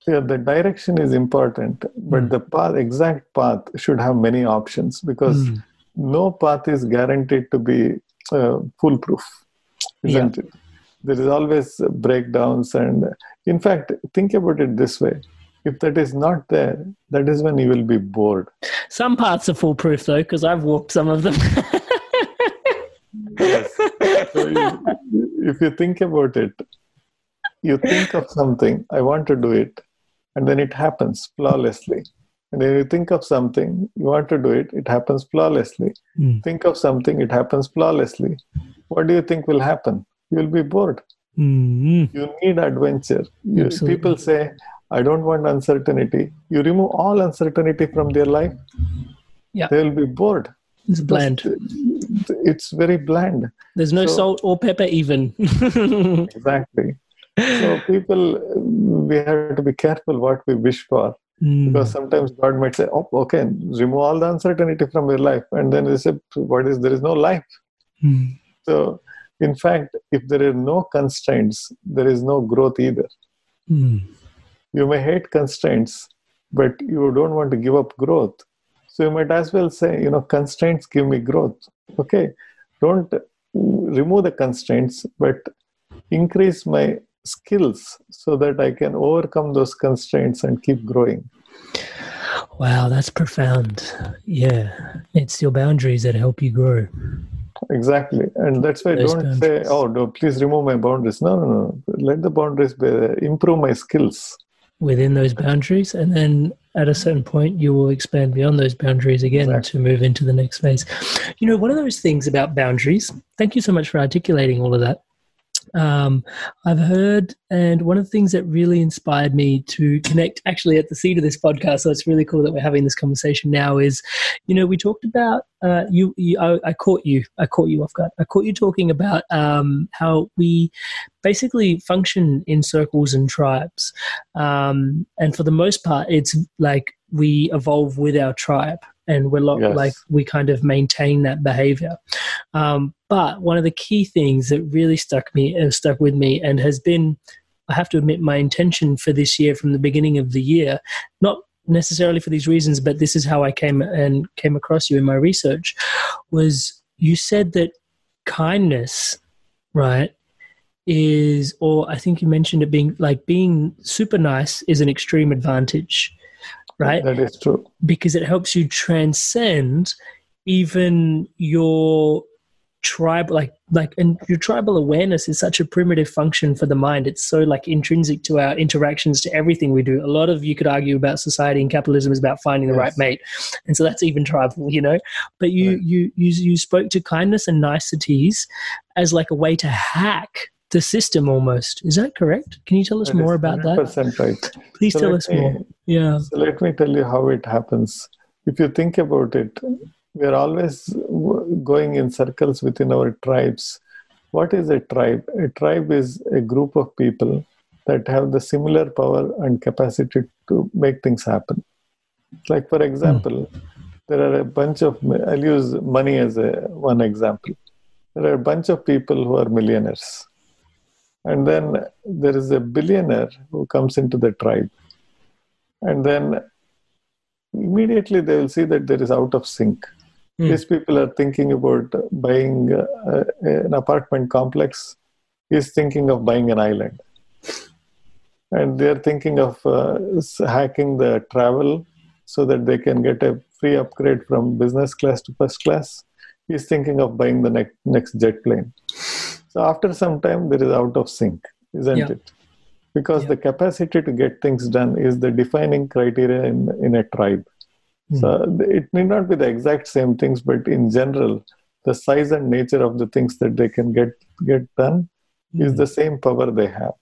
Yeah, the direction is important, but Mm. the path, exact path, should have many options because Mm. no path is guaranteed to be uh, foolproof, isn't it? There is always breakdowns, and in fact, think about it this way: if that is not there, that is when you will be bored. Some parts are foolproof though, because I've walked some of them. <laughs> So you, if you think about it, you think of something, I want to do it, and then it happens flawlessly. And then you think of something, you want to do it, it happens flawlessly. Mm. Think of something, it happens flawlessly. What do you think will happen? You will be bored. Mm. You need adventure. You, people say, I don't want uncertainty. You remove all uncertainty from their life, Yeah. they will be bored. It's bland. It's very bland. There's no So- salt or pepper even. <laughs> Exactly. So people, we have to be careful what we wish for Mm. because sometimes God might say, "Oh, okay, remove all the uncertainty from your life," and then they say, "What is? There is no life." Mm. So, in fact, if there are no constraints, there is no growth either. Mm. You may hate constraints, but you don't want to give up growth. So you might as well say, you know, constraints give me growth. Okay, don't remove the constraints, but increase my skills so that I can overcome those constraints and keep growing. Wow, that's profound. Yeah, it's your boundaries that help you grow. Exactly. And that's why Those don't say, oh, no, please remove my boundaries. No, no, no. Let the boundaries be, improve my skills. Within those boundaries and then at a certain point you will expand beyond those boundaries again to move into the next phase. You know one of those things about boundaries thank you so much for articulating all of that Um, I've heard, and one of the things that really inspired me to connect actually at the seed of this podcast, so it's really cool that we're having this conversation now, is you know, we talked about uh, you, you I, I, caught you, I caught you off guard. I caught you talking about um, how we basically function in circles and tribes. Um, and for the most part, it's like we evolve with our tribe and we're lo- yes. like we kind of maintain that behavior um, but one of the key things that really stuck me uh, stuck with me and has been i have to admit my intention for this year from the beginning of the year not necessarily for these reasons but this is how i came and came across you in my research was you said that kindness right is or i think you mentioned it being like being super nice is an extreme advantage right? That is true. Because it helps you transcend even your tribal like like and your tribal awareness is such a primitive function for the mind it's so like intrinsic to our interactions to everything we do a lot of you could argue about society and capitalism is about finding the yes. right mate and so that's even tribal you know but you right. you you you spoke to kindness and niceties as like a way to hack the system almost. Is that correct? Can you tell us that more about that? Percent right. Please so tell us me, more. Yeah. So let me tell you how it happens. If you think about it, we are always going in circles within our tribes. What is a tribe? A tribe is a group of people that have the similar power and capacity to make things happen. Like, for example, mm. there are a bunch of, I'll use money as a, one example. There are a bunch of people who are millionaires and then there is a billionaire who comes into the tribe. And then immediately they will see that there is out of sync. Mm. These people are thinking about buying uh, an apartment complex. He's thinking of buying an island. And they're thinking of uh, hacking the travel so that they can get a free upgrade from business class to first class. He's thinking of buying the next, next jet plane. So after some time, there is out of sync, isn't yeah. it? Because yeah. the capacity to get things done is the defining criteria in, in a tribe. Mm. So it need not be the exact same things, but in general, the size and nature of the things that they can get get done mm. is hmm. the same power they have.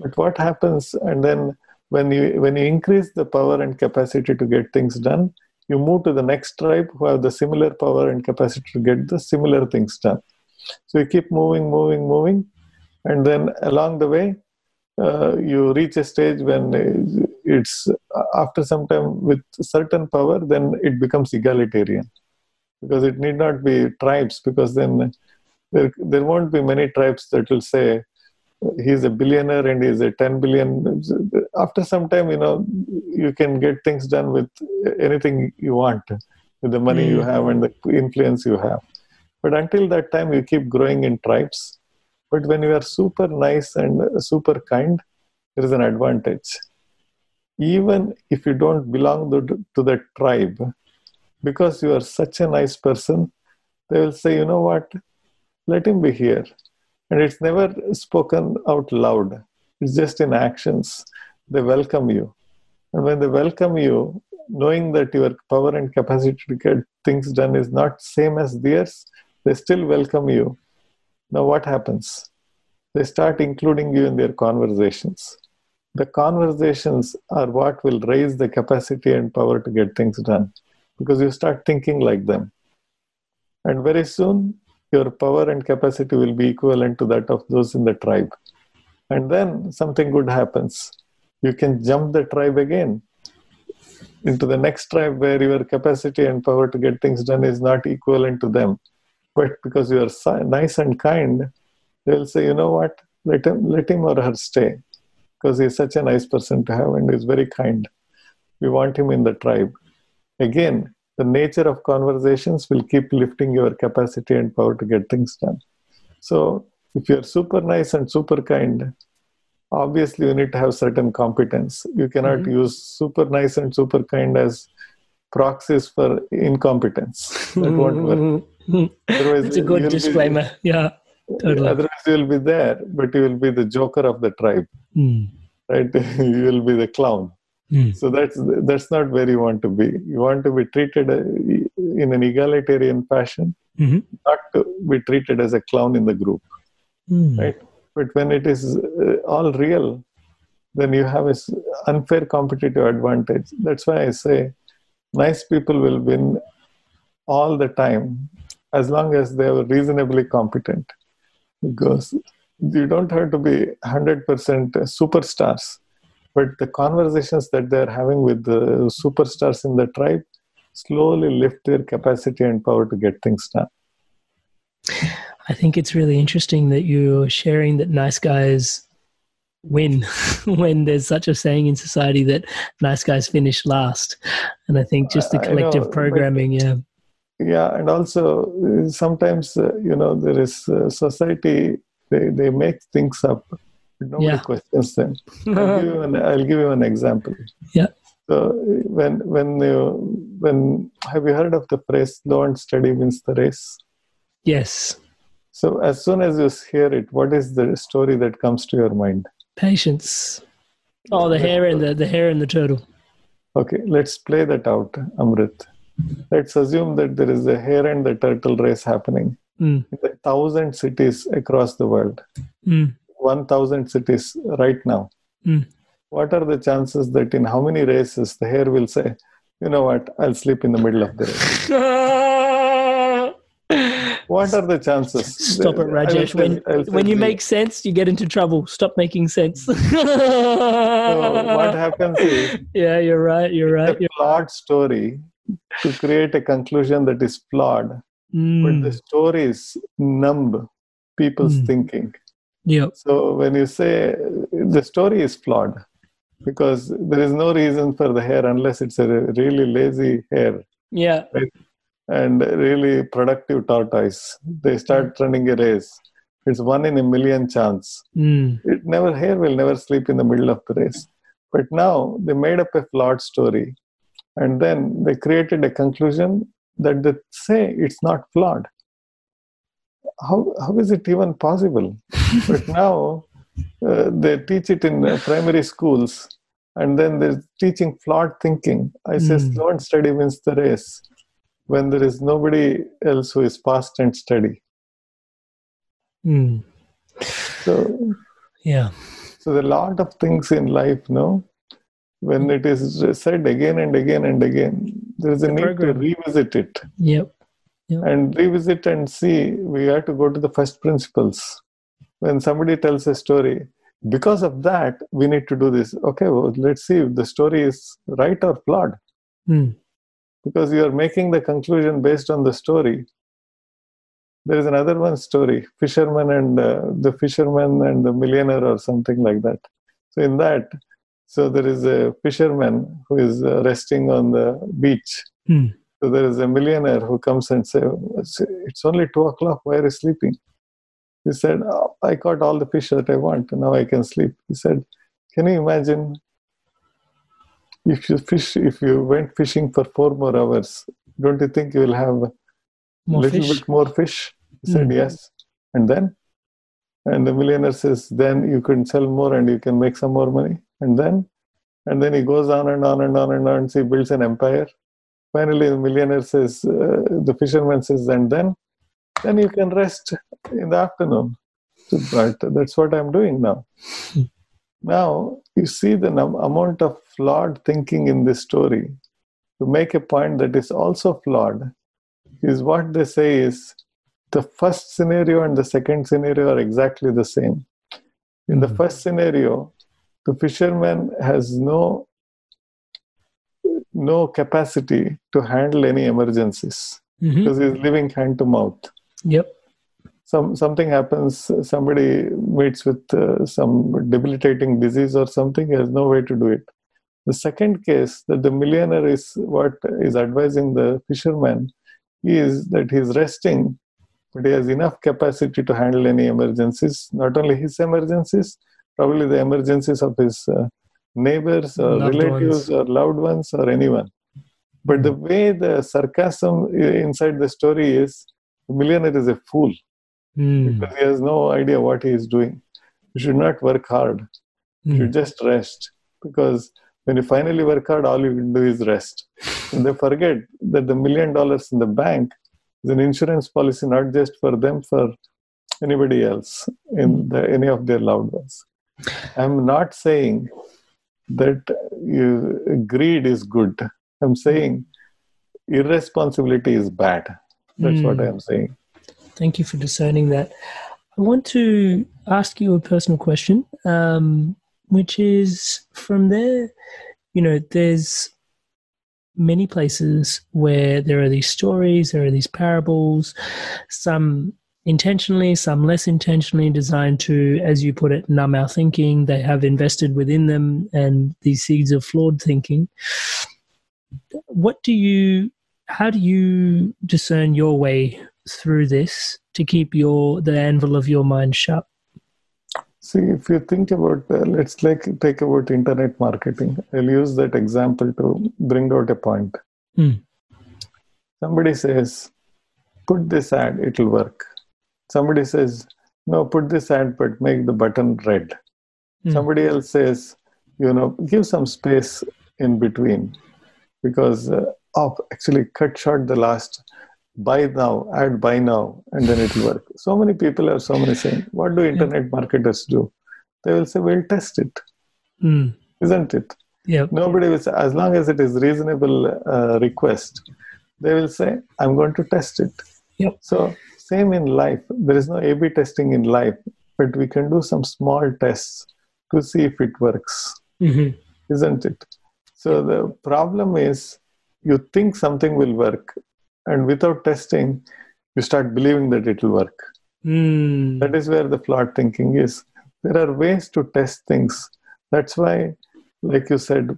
But what happens, and then when you when you increase the power and capacity to get things done, you move to the next tribe who have the similar power and capacity to get the similar things done. So you keep moving, moving, moving, and then along the way, uh, you reach a stage when it's after some time with certain power, then it becomes egalitarian. Because it need not be tribes because then there, there won't be many tribes that will say he's a billionaire and he's a 10 billion. After some time you know you can get things done with anything you want with the money mm. you have and the influence you have but until that time, you keep growing in tribes. But when you are super nice and super kind, there is an advantage. Even if you don't belong to, the tribe, because you are such a nice person, they will say, you know what, let him be here. And it's never spoken out loud, it's just in actions. They welcome you. And when they welcome you, knowing that your power and capacity to get things done is not same as theirs, they still welcome you. Now, what happens? They start including you in their conversations. The conversations are what will raise the capacity and power to get things done because you start thinking like them. And very soon, your power and capacity will be equivalent to that of those in the tribe. And then something good happens. You can jump the tribe again into the next tribe where your capacity and power to get things done is not equivalent to them but because you are nice and kind, they'll say, you know what, let him, let him or her stay because he's such a nice person to have and he's very kind. We want him in the tribe. Again, the nature of conversations will keep lifting your capacity and power to get things done. So, if you're super nice and super kind, obviously you need to have certain competence. You cannot mm-hmm. use super nice and super kind as proxies for incompetence. <laughs> That won't work. Otherwise, it's a good disclaimer. Be, yeah, totally. Otherwise, you will be there, but you will be the joker of the tribe, mm. right? <laughs> you will be the clown. Mm. So that's that's not where you want to be. You want to be treated uh, in an egalitarian fashion, mm-hmm. not to be treated as a clown in the group, mm. right? But when it is uh, all real, then you have an unfair competitive advantage. That's why I say nice people will win all the time as long as they are reasonably competent. Because you don't have to be 100% superstars, but the conversations that they're having with the superstars in the tribe slowly lift their capacity and power to get things done. I think it's really interesting that you're sharing that nice guys win <laughs> when there's such a saying in society that nice guys finish last. And I think just the collective know, programming, yeah. Yeah, and also uh, sometimes, uh, you know, there is uh, society, they, they make things up. Nobody yeah. questions them. <laughs> I'll, give you an, I'll give you an example. Yeah. So when when you when have you heard of the phrase don't study wins the race"? Yes. So as soon as you hear it, what is the story that comes to your mind? Patience. Oh, the hare and the, the hare and the turtle. Okay, let's play that out, Amrit. Let's assume that there is a hare and the turtle race happening mm. in a thousand cities across the world. Mm. 1,000 cities right now. Mm. What are the chances that in how many races the hare will say, you know what, I'll sleep in the middle of the race? <laughs> what are the chances? Stop it, Rajesh. When, when you make sense, you get into trouble. Stop making sense. so what <laughs> happens is, yeah, you're right. You're right. A flawed story to create a conclusion that is flawed, mm. but the stories numb people's mm. thinking. Yeah. So when you say the story is flawed, because there is no reason for the hare unless it's a really lazy hare. Yeah. Right? and really productive tortoise. They start running a race. It's one in a million chance. Mm. It never hare will never sleep in the middle of the race. But now they made up a flawed story, and then they created a conclusion that they say it's not flawed. How how is it even possible? <laughs> but now uh, they teach it in uh, primary schools, and then they're teaching flawed thinking. I say mm. slow and steady wins the race when there is nobody else who is fast and steady. Mm. So, yeah. So, a lot of things in life, no, when it is said again and again and again, there is a the need program. to revisit it. Yep. yep. And revisit and see, we have to go to the first principles. When somebody tells a story, because of that, we need to do this. Okay, well, let's see if the story is right or flawed. Mm because you are making the conclusion based on the story. There is another one story, fisherman and uh, the fisherman and the millionaire, or something like that. So in that, so there is a fisherman who is uh, resting on the beach. Hmm. So there is a millionaire who comes and says, "It's only two o'clock. Why are you sleeping?" He said, oh, "I caught all the fish that I want. Now I can sleep." He said, "Can you imagine if you fish if you went fishing for four more hours don't you think you will have a little fish? bit more fish he said mm. yes and then and the millionaire says then you can sell more and you can make some more money. And then and then he goes on and on and on and on. And he builds an empire. Finally the millionaire says uh, the fisherman says and then then you can rest in the afternoon. But that's what i'm doing now. Now, you see the num- amount of flawed thinking in this story. To make a point that is also flawed, is what they say is the first scenario and the second scenario are exactly the same. In the hmm. first scenario, the fisherman has no no capacity to handle any emergencies mm-hmm. because he's living hand to mouth. Yep some something happens somebody meets with uh, some debilitating disease or something he has no way to do it the second case that the millionaire is what is advising the fisherman is that he's resting but he has enough capacity to handle any emergencies not only his emergencies probably the emergencies of his uh, neighbors or loved relatives ones. or loved ones or anyone but the way the sarcasm uh, inside the story is the millionaire is a fool mm. because he has no idea what he is doing. You should not work hard. You should hmm. just rest because when you finally work hard, all you can do is rest. and they forget that the million dollars in the bank is an insurance policy not just for them for anybody else in the, any of their loved ones. I'm not saying that you, greed is good. I'm saying irresponsibility is bad. That's mm. what. I'm saying. Thank you for discerning that. I want to ask you a personal question, um, which is from there, you know, there's many places where there are these stories, there are these parables, some intentionally, some less intentionally designed to, as you put it, numb our thinking. They have invested within them and these seeds of flawed thinking. What do you, how do you discern your way through this to keep your, the anvil of your mind sharp? See, if you think about, uh, let's like take about internet marketing. I'll use that example to bring out a point. Mm. Somebody says, put this ad, it'll work somebody says no put this ad but make the button red mm. somebody else says you know give some space in between because uh, oh, actually cut short the last buy now add buy now and then it will work so many people have so many saying what do internet marketers do they will say we'll test it mm. isn't it yeah nobody will say as long as it is reasonable uh, request they will say i'm going to test it yep. so same in life. There is no A B testing in life, but we can do some small tests to see if it works. Mm-hmm. Isn't it? So the problem is you think something will work, and without testing, you start believing that it will work. Mm. That is where the flawed thinking is. There are ways to test things. That's why, like you said,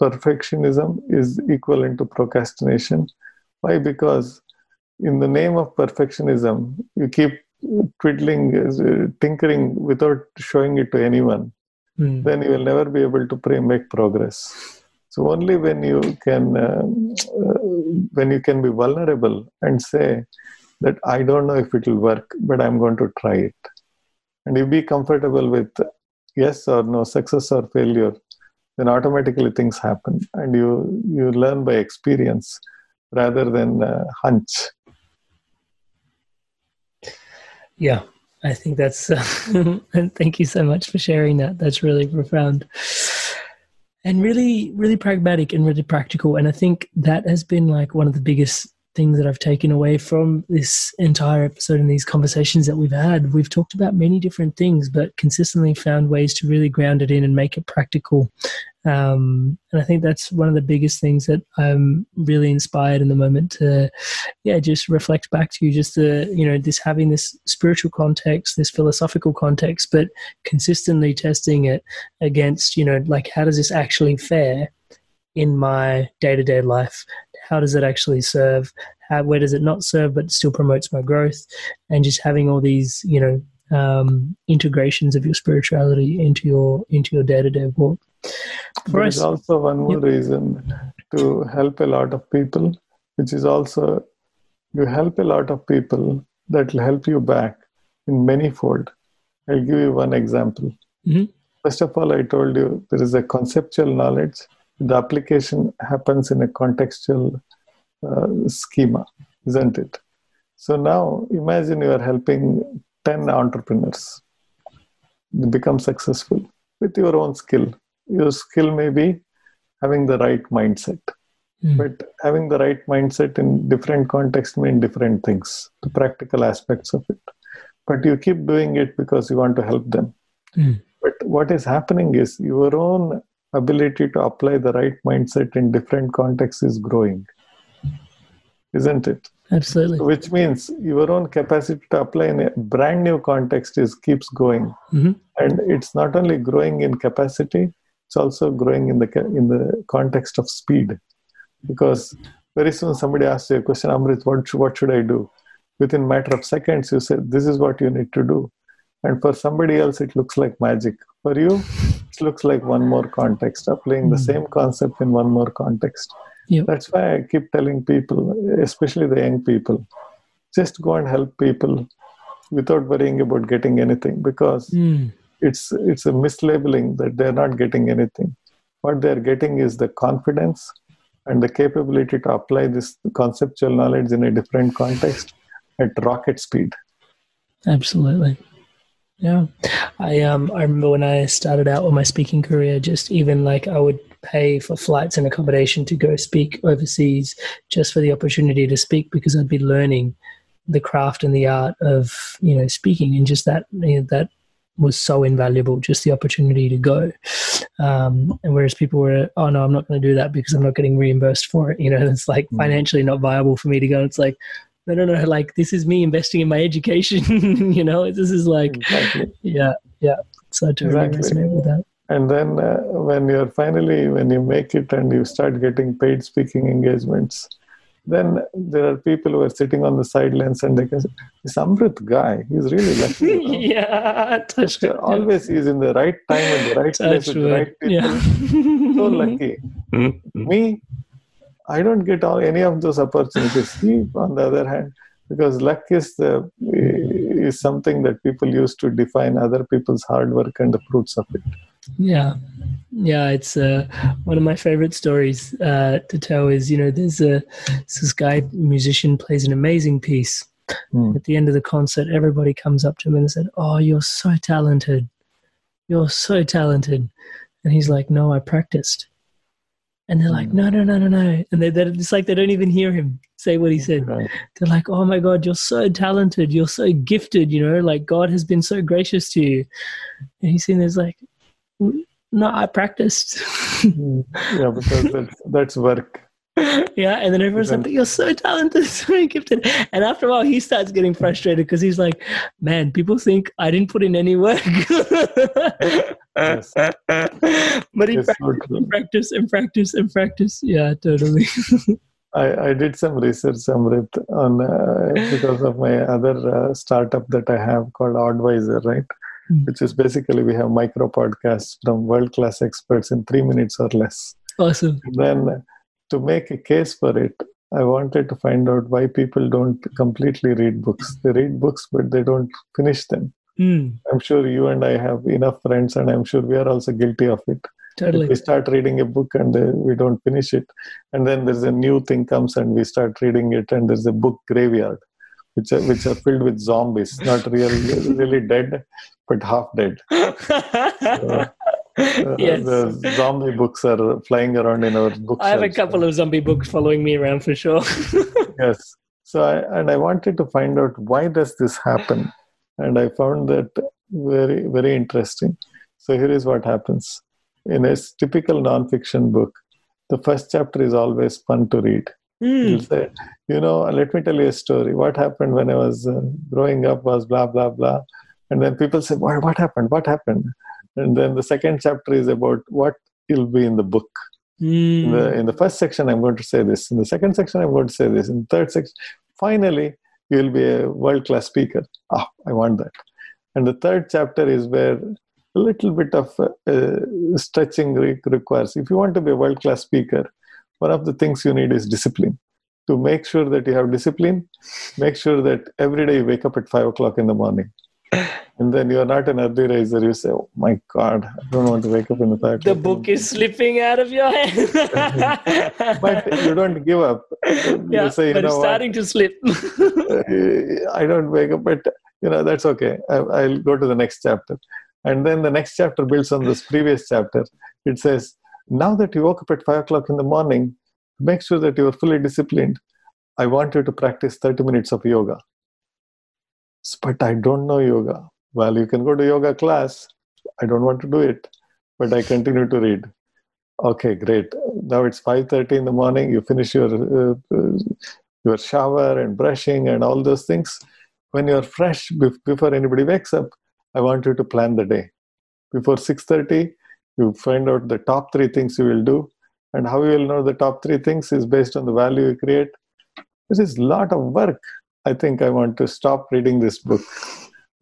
perfectionism is equivalent to procrastination. Why? Because in the name of perfectionism, you keep twiddling, tinkering without showing it to anyone, mm. then you will never be able to make progress. So only when you can, uh, when you can be vulnerable and say that I don't know if it will work, but I'm going to try it, and you be comfortable with yes or no, success or failure, then automatically things happen, and you you learn by experience rather than uh, hunch. Yeah, I think that's, uh, <laughs> and thank you so much for sharing that. That's really profound and really, really pragmatic and really practical. And I think that has been like one of the biggest things that I've taken away from this entire episode and these conversations that we've had. We've talked about many different things, but consistently found ways to really ground it in and make it practical um, and I think that's one of the biggest things that I'm really inspired in the moment to, yeah, just reflect back to you, just the, you know, this having this spiritual context, this philosophical context, but consistently testing it against, you know, like how does this actually fare in my day to day life? How does it actually serve? How, where does it not serve, but still promotes my growth? And just having all these, you know, um, integrations of your spirituality into your into your day to day walk. There is also one more yep. reason to help a lot of people, which is also you help a lot of people that will help you back in many fold. I'll give you one example. Mm-hmm. First of all, I told you there is a conceptual knowledge. The application happens in a contextual uh, schema, isn't it? So now imagine you are helping 10 entrepreneurs become successful with your own skill your skill may be having the right mindset mm. but having the right mindset in different contexts mean different things the practical aspects of it but you keep doing it because you want to help them mm. but what is happening is your own ability to apply the right mindset in different contexts is growing isn't it absolutely which means your own capacity to apply in a brand new context is keeps going mm-hmm. and it's not only growing in capacity it's also growing in the in the context of speed. Because very soon somebody asks you a question amrit what, what should i do? Within matter of seconds you say this is what you need to do. And for somebody else it looks like magic. For you it looks like one more context applying the hmm. same concept in one more context. Yep. that's why i keep telling people especially the young people just go and help people without worrying about getting anything. Because mm it's it's a mislabeling that they're not getting anything. What they're getting is the confidence and the capability to apply this conceptual knowledge in a different context at rocket speed. Absolutely. Yeah. I um I remember when I started out with my speaking career, just even like I would pay for flights and accommodation to go speak overseas just for the opportunity to speak because I'd be learning the craft and the art of, you know, speaking and just that you know, that was so invaluable, just the opportunity to go. Um, and whereas people were, oh no, I'm not going to do that because I'm not getting reimbursed for it. <laughs> You know, it's like mm. financially not viable for me to go. It's like, no, no, no. Like this is me investing in my education. <laughs> you know, this is like, exactly. yeah, yeah. So I totally exactly. resonate with that. And then uh, when you're finally when you make it and you start getting paid speaking engagements, then there are people who are sitting on the sidelines and they can say, this Amrit guy, he's really lucky. You know? <laughs> yeah, touch so Always he's in the right time and the right touch place with the right people. Yeah. so lucky. Mm-hmm. Me, I don't get all any of those opportunities. He, on the other hand, because luck is the is something that people use to define other people's hard work and the fruits of it. Yeah, yeah. It's uh, one of my favorite stories uh, to tell. Is you know, there's a this guy musician plays an amazing piece. Mm. At the end of the concert, everybody comes up to him and said, "Oh, you're so talented! You're so talented!" And he's like, "No, I practiced." And they're like, no, no, no, no, no. And they, they're, it's like they don't even hear him say what he said. Right. They're like, oh my God, you're so talented. You're so gifted, you know, like God has been so gracious to you. And he's saying, there's like, no, I practiced. yeah, because that's, that's work. <laughs> yeah, and then everyone's like, "You're so talented, <laughs> so gifted." And after a while, he starts getting frustrated because he's like, "Man, people think I didn't put in any work." <laughs> but he practiced, so and practiced and practiced and practiced. Yeah, totally. I, I did some research, Amrit, on uh, because of my other uh, startup that I have called Audvisor, right? Mm. Which is basically we have micro podcasts from world class experts in three minutes or less. Awesome. And then to make a case for it, I wanted to find out why people don't completely read books. They read books, but they don't finish them. Mm. I'm sure you and I have enough friends, and I'm sure we are also guilty of it. Totally. If we start reading a book and uh, we don't finish it, and then there's a new thing comes and we start reading it, and there's a book graveyard, which are, which are filled with zombies, not really <laughs> really dead, but half dead. <laughs> So, uh, yes. the zombie books are flying around in our books. I have a couple of zombie books following me around for sure. <laughs> yes. So I, and I wanted to find out why does this happen, and I found that very very interesting. So here is what happens in a typical nonfiction book. The first chapter is always fun to read. Mm. You'll say, you know, let me tell you a story. What happened when I was uh, growing up was blah blah blah, and then people say, what, what happened? What happened? and then the second chapter is about what will be in the book. Mm. in, the, in the first section i'm going to say this. In the second section i'm going to say this. In the third section finally you will be a world class speaker. Ah i want that. And the third chapter is where a little bit of uh, stretching requires. If you want to be a world class speaker one of the things you need is discipline. To make sure that you have discipline make sure that every day you wake up at five o'clock in the morning and then you're not an early riser. You say, "Oh my God, I don't want to wake up in the fact." The book is slipping out of your hand. <laughs> but you don't give up. Yeah, say, but it's starting what? to slip. <laughs> I don't wake up, but you know that's okay. I, I'll go to the next chapter, and then the next chapter builds on this previous chapter. It says, "Now that you woke up at five o'clock in the morning, make sure that you are fully disciplined. I want you to practice 30 minutes of yoga." But I don't know yoga. Well, you can go to yoga class. I don't want to do it, but I continue to read. Okay, great. Now it's 5:30 in the morning. You finish your uh, uh, your shower and brushing and all those things. When you're fresh before anybody wakes up, I want you to plan the day. Before 6:30, you find out the top three things you will do, and how you will know the top three things is based on the value you create. This is lot of work I think I want to stop reading this book.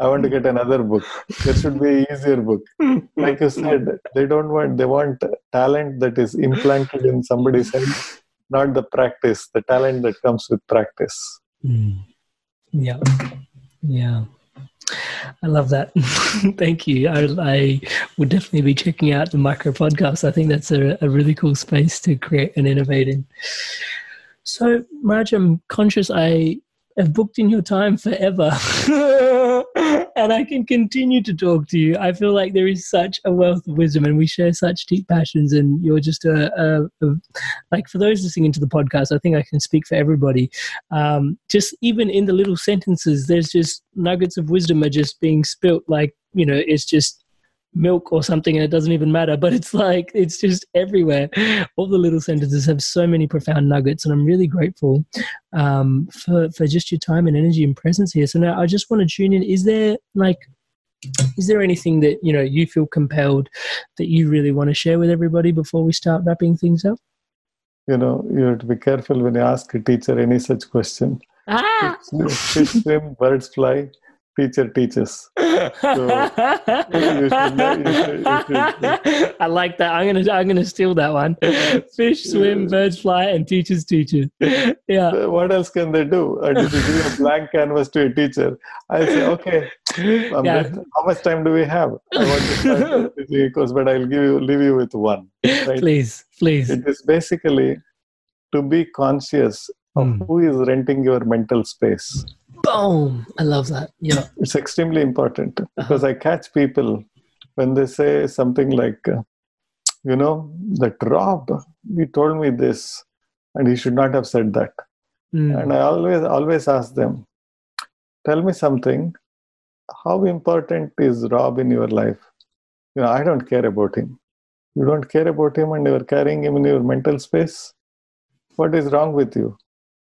I want to get another book. There should be an easier book. Like you said, they don't want, they want talent that is implanted in somebody's head, not the practice, the talent that comes with practice. Mm. Yeah. Yeah. I love that. <laughs> Thank you. I, I, would definitely be checking out the micro podcast. I think that's a, a really cool space to create and innovate in. So, Raj, I'm conscious I have booked in your time forever. <laughs> and I can continue to talk to you. I feel like there is such a wealth of wisdom and we share such deep passions. And you're just a, a, a like, for those listening to the podcast, I think I can speak for everybody. Um, just even in the little sentences, there's just nuggets of wisdom are just being spilt. Like, you know, it's just milk or something and it doesn't even matter but it's like it's just everywhere. All the little sentences have so many profound nuggets and i'm really grateful um, for for just your time and energy and presence here. So now i just want to tune in. Is there like is there anything that you know you feel compelled that you really want to share with everybody before we start wrapping things up? You know you have to be careful when you ask a teacher any such question. Ah! fish swim birds fly teacher teaches. So you should, you should, should, I like that. I'm gonna I'm gonna steal that one. Fish swim, birds fly, and teachers teaches. Yeah. What else can they do? And if you give a blank canvas to a teacher, I say, okay, yeah. how much time do we have? I want to start <laughs> with course, but I'll give you leave you with one. Right? Please, please. It is basically to be conscious of mm. who is renting your mental space Boom! I love that. Yeah. It's extremely important uh-huh. because I catch people when they say something like, uh, you know, that Rob, he told me this and he should not have said that. Mm. And I always, always ask them, tell me something. How important is Rob in your life? You know, I don't care about him. You don't care about him and you're carrying him in your mental space? What is wrong with you?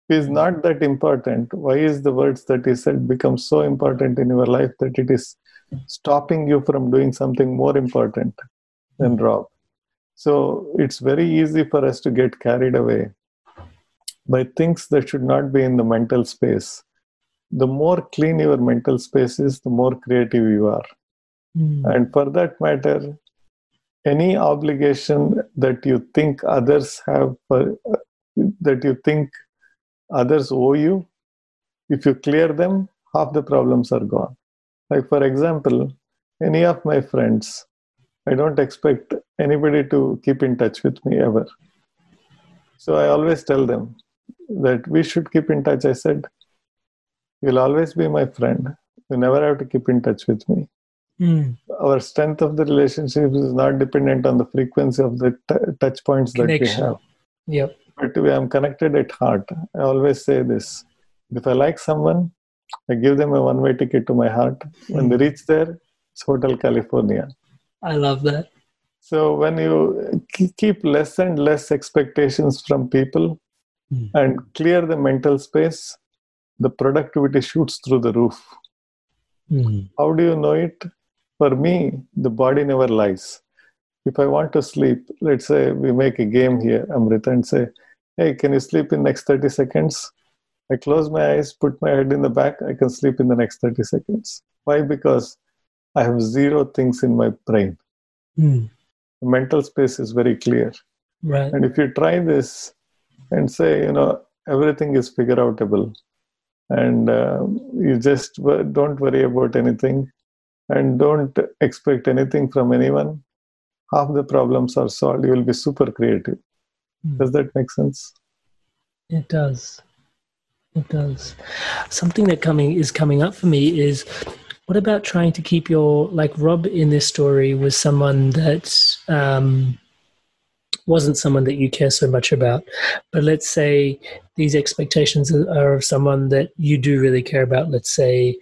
Is not that important. Why is the words that he said become so important in your life that it is stopping you from doing something more important than rob? So it's very easy for us to get carried away by things that should not be in the mental space. The more clean your mental space is the more creative you are. Mm. and for that matter any obligation that you think others have for, that you think others owe you, if you clear them, half the problems are gone. Like, for example, any of my friends, I don't expect anybody to keep in touch with me ever. So I always tell them that we should keep in touch. I said, You'll always be my friend. You never have to keep in touch with me. Mm. Our strength of the relationship is not dependent on the frequency of the t- touch points Connection. that we have. Yep but I'm connected at heart. I always say this. If I like someone, I give them a one way ticket to my heart. When they reach there, it's Hotel California. I love that. So when you keep less and less expectations from people mm. and clear the mental space, the productivity shoots through the roof. Mm. How do you know it? For me, the body never lies. If I want to sleep, let's say we make a game here, Amrita, and say, hey, can you sleep in next 30 seconds? I close my eyes, put my head in the back, I can sleep in the next 30 seconds. Why? Because I have zero things in my brain. Mm. The mental space is very clear. Right. And if you try this and say, you know, everything is figure outable and uh, you just don't worry about anything and don't expect anything from anyone, half the problems are solved. You will be super creative. Hmm. Does that make sense? It does. It does. Something that coming is coming up for me is what about trying to keep your like Rob in this story was someone that um, wasn't someone that you care so much about, but let's say these expectations are of someone that you do really care about. Let's say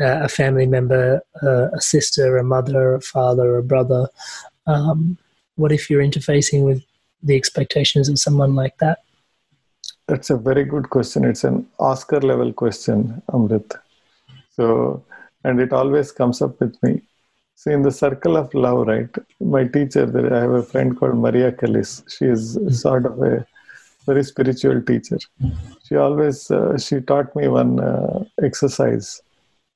uh, a family member, uh, a sister, a mother, a father, a brother. Um, what if you're interfacing with the expectations of someone like that? That's a very good question. It's an Oscar level question, Amrit. So, and it always comes up with me. See, in the circle of love, right? My teacher, I have a friend called Maria Callis. She is sort of a very spiritual teacher. She always uh, she taught me one uh, exercise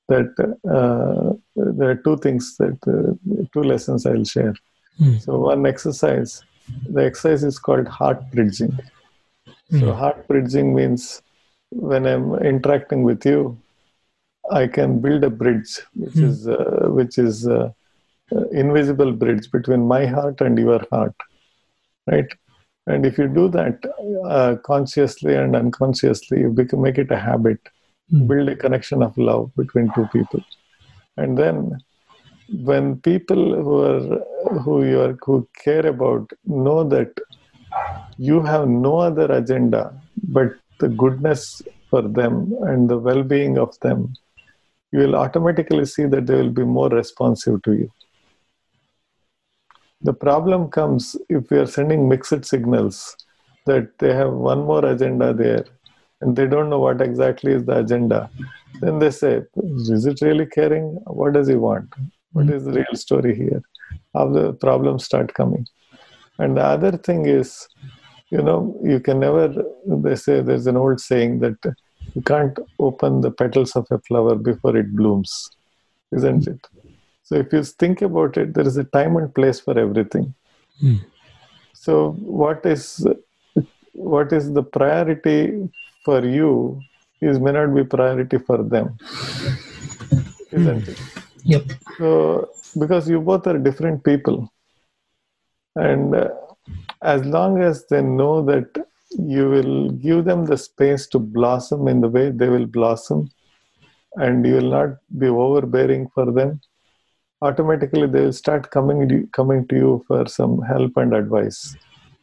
that uh, there are two things that uh, two lessons I'll share. Mm. So one exercise the exercise is called heart bridging. Mm. So, hmm. heart bridging means when I'm interacting with you, I can build a bridge, which mm. is uh, which is uh, uh, invisible bridge between my heart and your heart, right? And if you do that uh, consciously and unconsciously, you become, make it a habit. build a connection of love between two people and then when people who are who you are who care about know that you have no other agenda but the goodness for them and the well-being of them. You will automatically see that they will be more responsive to you. The problem comes if we are sending mixed signals that they have one more agenda there and they don't know what exactly is the agenda. Then they say is it really caring? What does he want? What hmm. is the real story here how the problems start coming. And the other thing is you know you can never they say there's an old saying that you can't open the petals of a flower before it blooms isn't it? So if you think about it there is a time and place for everything. Mm. so what is what is the priority for you is may not be priority for them isn't it Yep. so because you both are different people and uh, as long as they know that you will give them the space to blossom in the way they will blossom and you will not be overbearing for them automatically they will start coming to, coming to you for some help and advice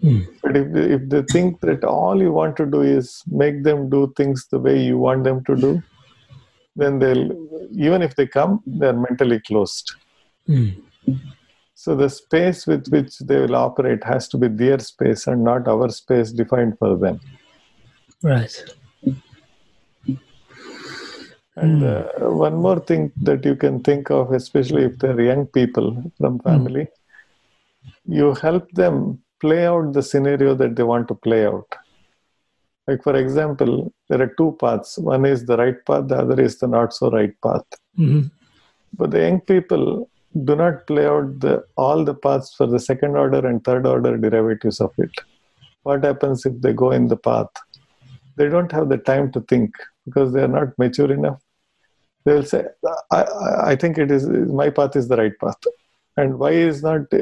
Mm. but if they, if they think that all you want to do is make them do things the way you want them to do then they'll even if they come they're mentally closed Mm. so the space with which they will operate has to be their space and not our space defined for them. Right. And uh, one more thing that you can think of, especially if they're young people from family, you help them play out the scenario that they want to play out. Like, for example, there are two paths one is the right path, the other is the not so right path. Mhm. But the young people do not play out the, all the paths for the second order and third order derivatives of it. What happens if they go in the path? They don't have the time to think because they are not mature enough. They will say, I, I, I think it is my path is the right path. And why is not uh,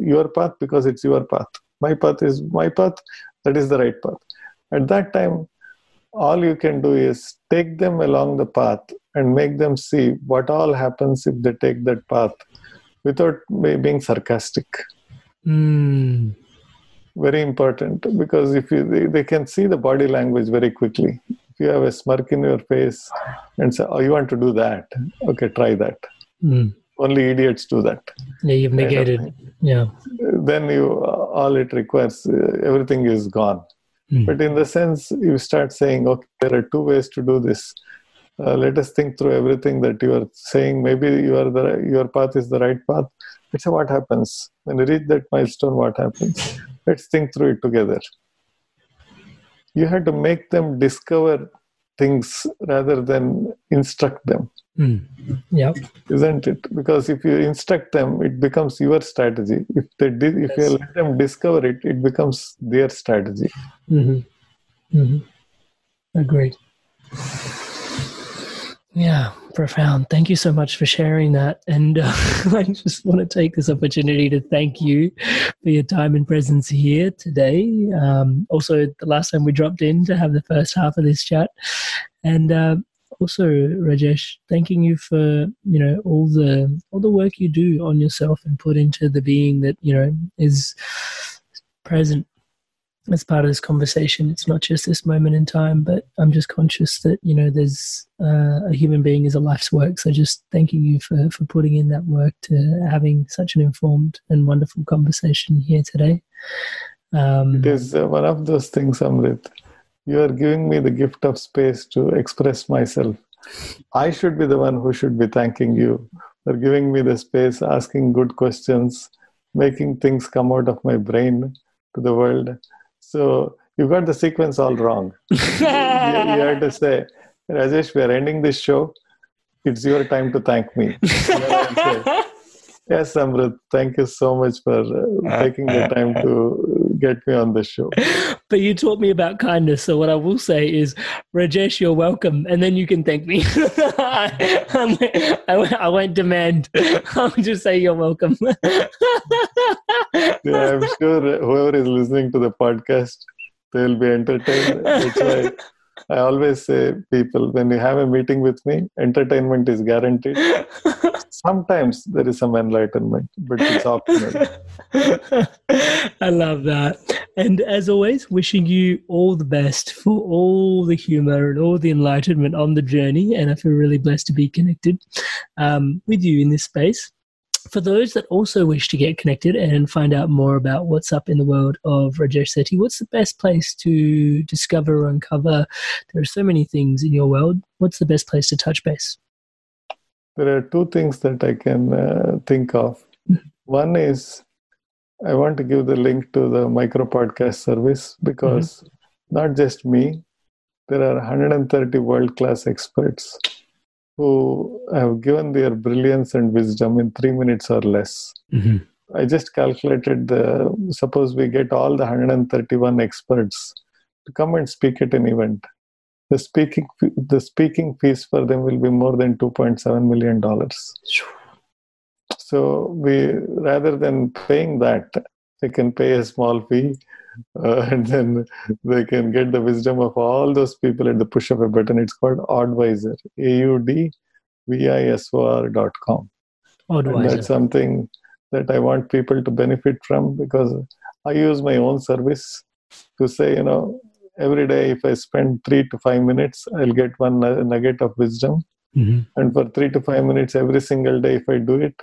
your path? Because it's your path. My path is my path, that is the right path. At that time, all you can do is take them along the path and make them see what all happens if they take that path without being sarcastic Mm. very important because if you they, they can see the body language very quickly if you have a smirk in your face and say oh you want to do that okay try that Mm. only idiots do that Yeah, you've negated. Yeah. then you all it requires uh, everything is gone Mm. but in the sense you start saying okay there are two ways to do this. Uh, let us think through everything that you are saying. Maybe you are the your path is the right path. Let's say what happens? When you reach that milestone what happens? Let's think through it together. You have to make them discover things rather than instruct them Mm. Yep. isn't it because if you instruct them it becomes your strategy if they did if you let them discover it it becomes their strategy Mm-hmm. Mm-hmm. Agreed. Yeah, profound. Thank you so much for sharing that. And uh, <laughs> I just want to take this opportunity to thank you for your time and presence here today. Um, also, the last time we dropped in to have the first half of this chat. And uh, also, Rajesh, thanking you for you know all the all the work you do on yourself and put into the being that you know is present as part of this conversation. It's not just this moment in time, but I'm just conscious that you know there's uh, a human being is a life's work. So just thanking you for for putting in that work to having such an informed and wonderful conversation here today. Um, It is uh, one of those things, Amrit. You are giving me the gift of space to express myself. I should be the one who should be thanking you for giving me the space, asking good questions, making things come out of my brain to the world. So you got the sequence all wrong. <laughs> you, you had to say, Rajesh, we are ending this show. It's your time to thank me. <laughs> Yes, Amrit, thank you so much for uh, taking the time to get me on the show. <laughs> but you taught me about kindness. So what I will say is, Rajesh, you're welcome, and then you can thank me. <laughs> I, I, I won't demand. <laughs> I'll just say you're welcome. Yeah, I'm sure whoever is listening to the podcast, they will be entertained. That's I always say, people, when you have a meeting with me, entertainment is guaranteed. <laughs> Sometimes there is some enlightenment, but it's optional. <laughs> I love that. And as always, wishing you all the best for all the humor and all the enlightenment on the journey. And I feel really blessed to be connected um, with you in this space. For those that also wish to get connected and find out more about what's up in the world of Rajesh Setty, what's the best place to discover or uncover? There are so many things in your world. What's the best place to touch base? There are two things that I can uh, think of. One is I want to give the link to the micro podcast service because mm-hmm. not just me, there are 130 world class experts who have given their brilliance and wisdom in three minutes or less. Mm-hmm. I just calculated the suppose we get all the 131 experts to come and speak at an event. The speaking the speaking fees for them will be more than 2.7 million dollars. So we rather than paying that, they can pay a small fee uh, <laughs> and then they can get the wisdom of all those people at the push of a button. It's called Audvisor, A-U-D-V-I-S-O-R dot com. And that's something that I want people to benefit from because I use my own service to say, you know, every day if I spend three to five minutes, I'll get one nugget of wisdom. Mm-hmm. And for three to five minutes every single day, if I do it,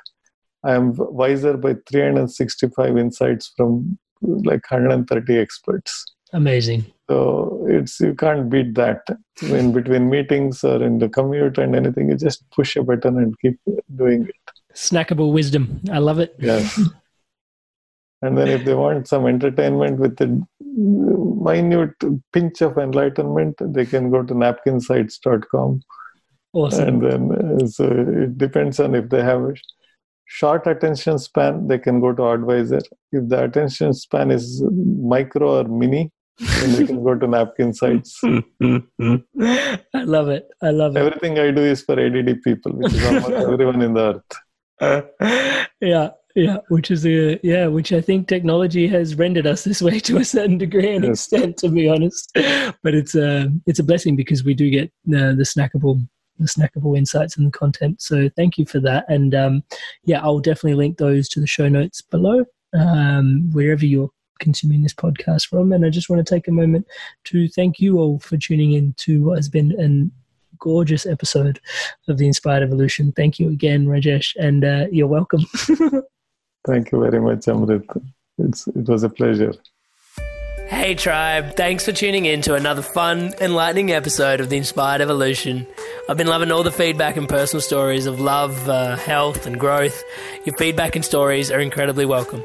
I am wiser by 365 insights from like 130 experts. Amazing. So it's you can't beat that. In between meetings or in the commute and anything, you just push a button and keep doing it. Snackable wisdom. I love it. Yes. and then if they want some entertainment with a minute pinch of enlightenment, they can go to napkinsights.com. Awesome. And then uh, so it depends on if they have short attention span, they can go to Audvisor If the attention span is micro or mini, then they can go to Napkin Insights. <laughs> I love it. I love it. Everything I do is for ADD people, which is almost <laughs> everyone in the earth. yeah, yeah, which is a yeah, which I think technology has rendered us this way <laughs> to a certain degree and yes. extent, to be honest. But it's a it's a blessing because we do get uh, the snackable the snackable insights and the content. So thank you for that. And um, yeah, I'll definitely link those to the show notes below, um, wherever you're consuming this podcast from. And I just want to take a moment to thank you all for tuning in to what has been an gorgeous episode of the Inspired Evolution. Thank you again, Rajesh, and uh, you're welcome. <laughs> thank you very much, Amrit. It's, it was a pleasure. Hey, tribe. Thanks for tuning in to another fun, enlightening episode of The Inspired Evolution. I've been loving all the feedback and personal stories of love, uh, health, and growth. Your feedback and stories are incredibly welcome.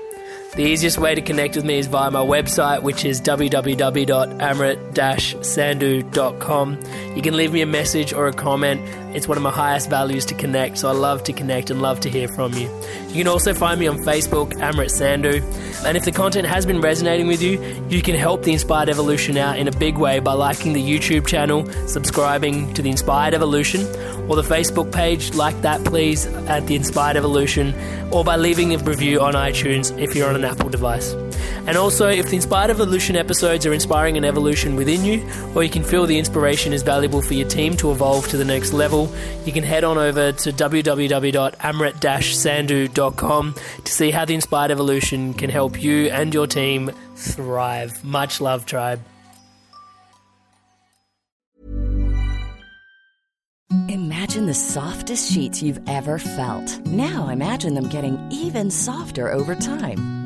The easiest way to connect with me is via my website, which is www.amrit-sandhu.com. You can leave me a message or a comment. It's one of my highest values to connect, so I love to connect and love to hear from you. You can also find me on Facebook, Amrit Sandhu. And if the content has been resonating with you, you can help the Inspired Evolution out in a big way by liking the YouTube channel, subscribing to the Inspired Evolution, or the Facebook page, like that please, at the Inspired Evolution, or by leaving a review on iTunes if you're on an Apple device. And also, if the Inspired Evolution episodes are inspiring an evolution within you, or you can feel the inspiration is valuable for your team to evolve to the next level, you can head on over to www.amrit-sandhu.com to see how the Inspired Evolution can help you and your team thrive. Much love, tribe. Imagine the softest sheets you've ever felt. Now imagine them getting even softer over time.